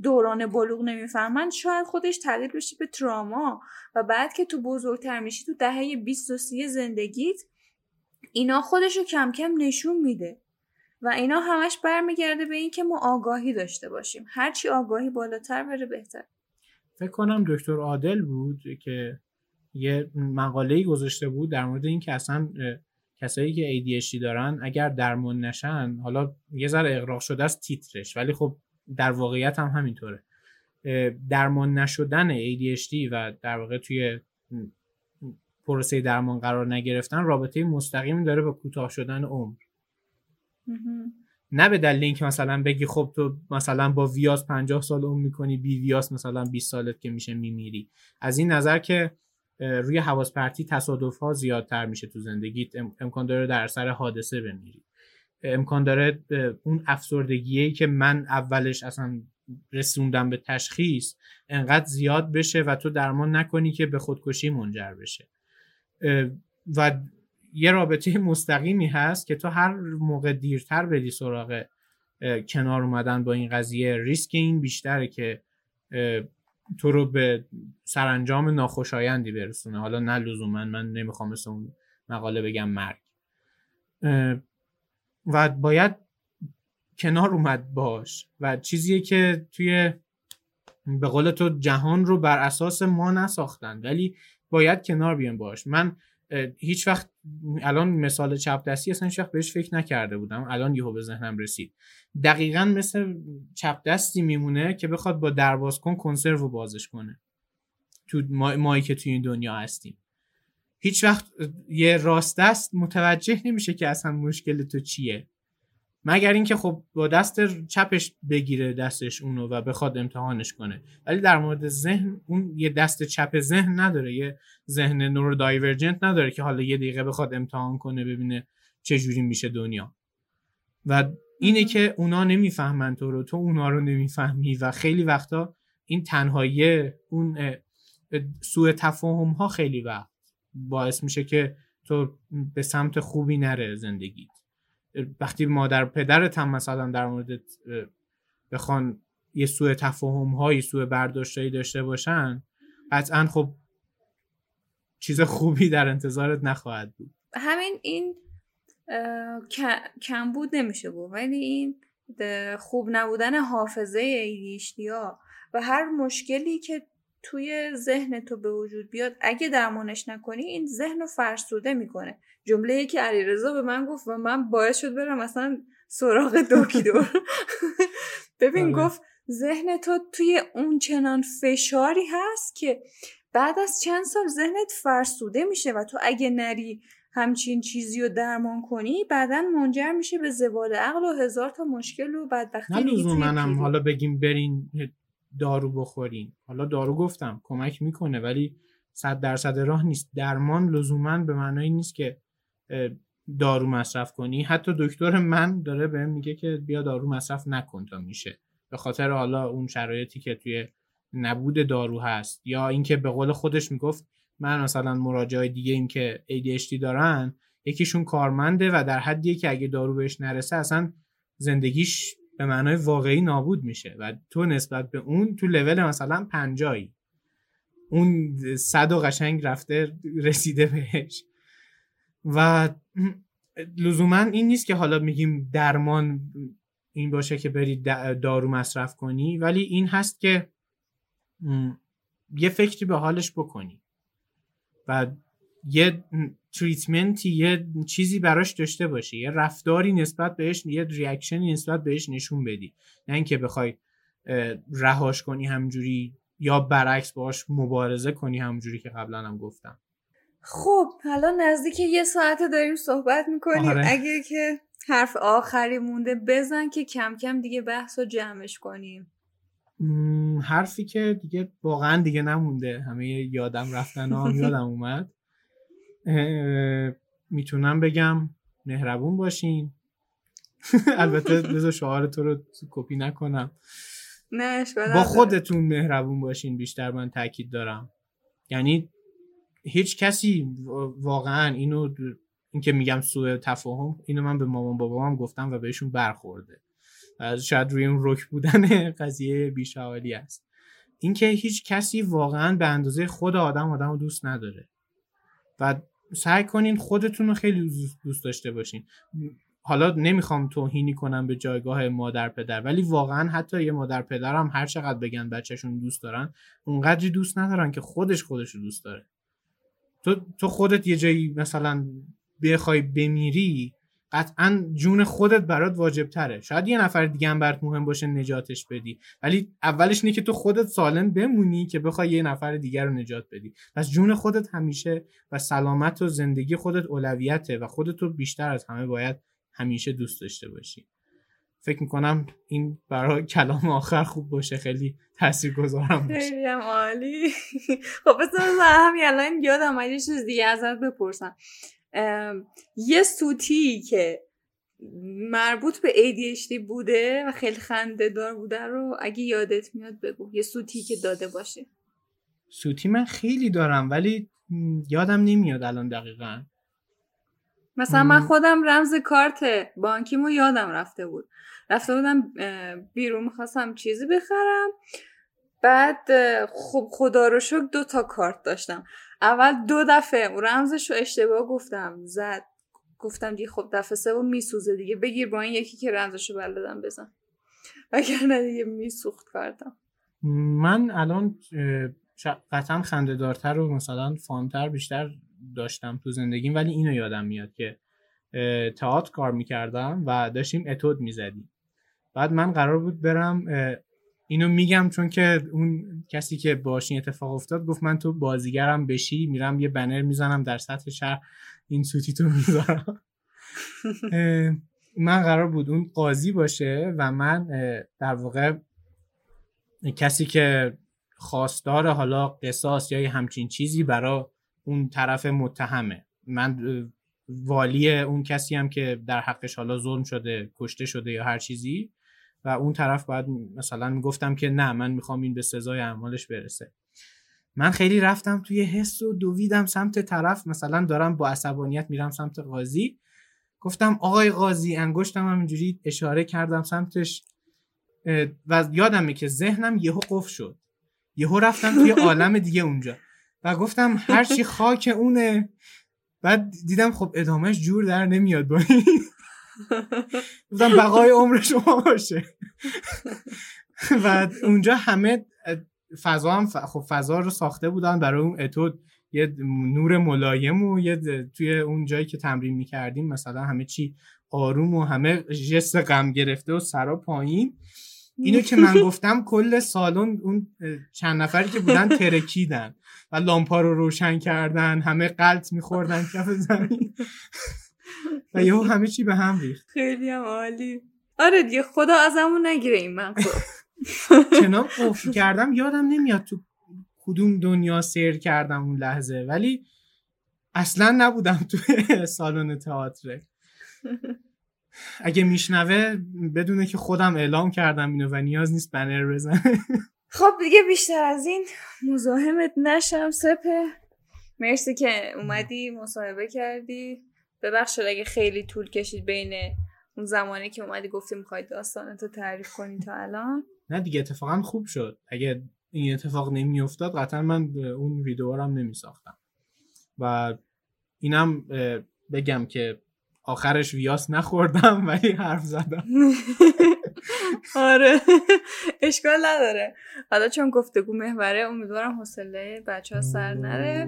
دوران بلوغ نمی‌فهمن شاید خودش تبدیل بشه به تراما. و بعد که تو بزرگتر میشی تو دهه 20 و 30 زندگیت اینا خودشو کم کم نشون میده. و اینا همش برمیگرده به این که ما آگاهی داشته باشیم. هرچی آگاهی بالاتر بره بهتر. فکر کنم دکتر عادل بود که یه مقاله گذاشته بود در مورد این که اصلا کسایی که ADHD دارن اگر درمان نشن حالا یه ذره اقراق شده است تیترش ولی خب در واقعیت هم همینطوره. درمان نشدن ADHD و در واقع توی پروسه درمان قرار نگرفتن رابطه مستقیمی داره با کوتاه شدن عمر. نه به دلیل اینکه مثلا بگی خب تو مثلا با ویاس 50 سال عمر می‌کنی بی ویاس مثلا 20 سالت که میشه میمیری. از این نظر که روی حواس پرتی تصادف ها زیادتر میشه تو زندگیت. امکان داره در سر حادثه بمیری. امکان داره اون افسردگیه که من اولش اصلا رسوندم به تشخیص انقدر زیاد بشه و تو درمان نکنی که به خودکشی منجر بشه. و یه رابطه مستقیمی هست که تو هر موقع دیرتر بدی سراغ کنار اومدن با این قضیه ریسک این بیشتره که تو رو به سرانجام ناخوشایندی برسونه. حالا نه لزوما من نمی‌خوام مثل اون مقاله بگم مرگ. و باید کنار اومد باش. و چیزیه که توی به قول تو جهان رو بر اساس ما نساختن. ولی باید کنار بیان باش. من هیچ وقت الان مثال چپ دستی اصلا هیچ وقت بهش فکر نکرده بودم. الان یهو به ذهنم رسید. دقیقا مثل چپ دستی میمونه که بخواد با درباز کن کنسرو رو بازش کنه. تو ما... مایی که توی این دنیا هستیم. هیچ وقت یه راست دست متوجه نمیشه که اصلا مشکل تو چیه. مگر اینکه خب با دست چپش بگیره دستش اونو و بخواد امتحانش کنه. ولی در مورد ذهن اون یه دست چپ ذهن نداره یه ذهن نورو دایورجنت نداره که حالا یه دقیقه بخواد امتحان کنه ببینه چه جوری میشه دنیا. و اینه که اونا نمی‌فهمن تو رو تو اونا رو نمی‌فهمی و خیلی وقتا این تنهایی اون سوء تفاهم ها خیلی وقت باعث میشه که تو به سمت خوبی نره زندگیت. وقتی مادر پدرت هم مثلا در مورد بخوان یه سوء تفاهم هایی سوء برداشتایی داشته باشن قطعا خب چیز خوبی در انتظارت نخواهد بود. همین این کمبود نمیشه بود ولی این خوب نبودن حافظه ها و هر مشکلی که توی ذهن تو به وجود بیاد. اگه درمانش نکنی این ذهن رو فرسوده می‌کنه. جمله که علیرضا به من گفت و من باعث شد برم مثلا سراغ دکتر. ببین آره. گفت ذهن تو توی اون چنان فشاری هست که بعد از چند سال ذهنت فرسوده میشه و تو اگه نری همچین چیزی رو درمان کنی بعدا منجر میشه به زوال عقل و هزار تا مشکل و بدبختی نه منم حالا بگیم برین دارو بخورین حالا دارو گفتم کمک می‌کنه ولی صد درصد راه نیست. درمان لزوما به معنای نیست که دارو مصرف کنی. حتی دکتر من داره بهم میگه که بیا دارو مصرف نکن تا میشه. به خاطر حالا اون شرایطی که توی نبود دارو هست. یا اینکه به قول خودش می‌گفت من مثلا مراجعه دیگه این که ADHD دارن یکیشون کارمنده و در حدیه که اگه دارو بهش نرسه اصلا زندگیش به معنای واقعی نابود میشه و تو نسبت به اون تو لول مثلا پنجایی. اون صد و قشنگ رفته رسیده بهش. و لزوما این نیست که حالا میگیم درمان این باشه که برید دارو مصرف کنی ولی این هست که یه فکری به حالش بکنی. و یه تریتمنتی یه چیزی براش داشته باشی یه رفتاری نسبت بهش یه ریاکشنی نسبت بهش نشون بدی. نه اینکه بخوای رهاش کنی همجوری یا برعکس باش مبارزه کنی همجوری که قبلا هم گفتم. خب حالا نزدیک یه ساعت داریم صحبت می‌کنیم. آره. اگه که حرف آخری مونده بزن که کم کم دیگه بحث رو جمعش کنیم. حرفی که دیگه واقعا دیگه نمونده. همه یادم رفتن هم یادم اومد. می‌تونم بگم مهربون باشین. البته بذار شعار تو رو کپی نکنم. نه با خودتون مهربون باشین بیشتر من تاکید دارم. یعنی هیچ کسی واقعا اینو اینکه میگم سوء تفاهم اینو من به مامان بابام گفتم و بهشون برخورده. شاید روی اون رک بودن قضیه بیشعالی است. اینکه هیچ کسی واقعا به اندازه خود آدم آدم رو دوست نداره. و سعی کنین خودتون رو خیلی دوست داشته باشین. حالا نمی‌خوام توهینی کنم به جایگاه مادر پدر ولی واقعا حتی یه مادر پدر هم هر چقدر بگن بچهشون دوست دارن اونقدری دوست ندارن که خودش خودش رو دوست داره. تو تو خودت یه جایی مثلا بخوای بمیری قطعا جون خودت برات واجب تره شاید یه نفر دیگه هم برات مهم باشه نجاتش بدی. ولی اولش اینه که تو خودت سالم بمونی که بخوای یه نفر دیگر رو نجات بدی. پس جون خودت همیشه و سلامت و زندگی خودت اولویته و خودتو بیشتر از همه باید همیشه دوست داشته باشی. فکر می‌کنم این برای کلام آخر خوب باشه. خیلی تاثیرگذارم باشه. خیلی عالی. خب بس همین الان یادم یه چیز دیگه ازت بپرسم. یه سوتی که مربوط به ADHD بوده و خیلی خنده دار بوده رو اگه یادت میاد بگو. یه سوتی که داده باشه. سوتی من خیلی دارم ولی یادم نمیاد الان دقیقا. مثلا من خودم رمز کارت بانکیمو یادم رفته بود. رفته بودم بیرون می‌خواستم چیزی بخرم. بعد خب خدا رو شکر دو تا کارت داشتم. اول دو دفعه رمزش رو اشتباه گفتم زد. گفتم دیگه خب دفعه سوم میسوزه دیگه. بگیر با این یکی که رمزش رو بلدم بزن. وگرنه دیگه میسوخت کارتم من الان قطعا خنده دارتر و مثلا فانتر بیشتر داشتم تو زندگیم ولی اینو یادم میاد که تئاتر کار می‌کردم و داشتیم اتود می‌زدیم. بعد من قرار بود برم اینو میگم چون که اون کسی که باش این اتفاق افتاد گفت من تو بازیگرم بشی میرم یه بنر می‌زنم در سطح شهر این سوتی تو می‌ذارم. من قرار بود اون قاضی باشه و من در واقع کسی که خواستار حالا قصاص یا همچین چیزی برای اون طرف متهمه. من والی اون کسی هم که در حقش حالا ظلم شده کشته شده یا هر چیزی و اون طرف باید مثلا می‌گفتم که نه من می‌خوام این به سزای اعمالش برسه. من خیلی رفتم توی حس و دویدم سمت طرف مثلا دارم با عصبانیت میرم سمت قاضی. گفتم آقای قاضی انگشتم هم اینجوری اشاره کردم سمتش و یادمه که ذهنم یهو قفل شد. یهو رفتم توی عالم دیگه اونجا. و گفتم هرچی خاک اونه. بعد دیدم خب ادامهش جور در نمیاد با این. گفتم بقای عمر شما باشه. و اونجا همه فضا هم خب فضا رو ساخته بودن. برای اون اتود یه نور ملایم و یه توی اون جایی که تمرین می‌کردیم مثلا همه چی آروم و همه جست غم گرفته و سرا پایین. اینو که من گفتم کل سالن اون چند نفری که بودن ترکیدن و لامپا رو روشن کردن همه قلط میخوردن کف زمین. و یهو همه چی به هم ریخت. خیلی هم عالی. آره دیگه خدا ازمون نگیره این من چنان قفل کردم یادم نمیاد تو کدوم دنیا سیر کردم اون لحظه. ولی اصلا نبودم تو سالن تئاتر. اگه میشنوه بدونه که خودم اعلام کردم اینو و نیاز نیست بنر بزنه. خب دیگه بیشتر از این مزاحمت نشم سپه. مرسی که اومدی مصاحبه کردی. ببخشید اگه خیلی طول کشید بین اون زمانی که اومدی گفتی می‌خوای داستانتو تعریف کنی تا الان. نه دیگه اتفاقا خوب شد. اگه این اتفاق نمیافتاد قطعا من اون ویدیو رو هم نمی ساختم و اینم بگم که آخرش ویاس نخوردم ولی حرف زدم. آره. اشکال نداره. حالا چون گفتگو محوره امیدوارم حوصله بچه ها سر نره.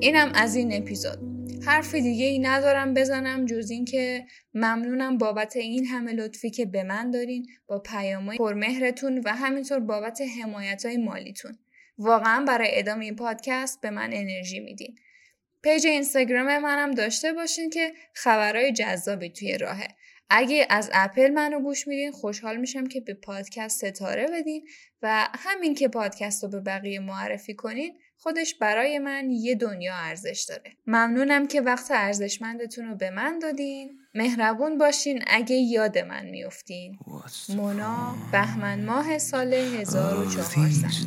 اینم از این اپیزود. حرف دیگه ای ندارم بزنم جز این که ممنونم بابت این همه لطفی که به من دارین با پیامای پرمهرتون و همینطور بابت حمایت های مالیتون. واقعا برای ادامه این پادکست به من انرژی میدین. page اینستاگرام منم داشته باشین که خبرهای جذابی توی راهه. اگه از اپل منو گوش میدین خوشحال میشم که به پادکست ستاره بدین و همین که پادکست رو به بقیه معرفی کنین خودش برای من یه دنیا ارزش داره. ممنونم که وقت ارزشمندتون رو به من دادین. مهربون باشین اگه یاد من میفتین مونا بهمن ماه سال 1400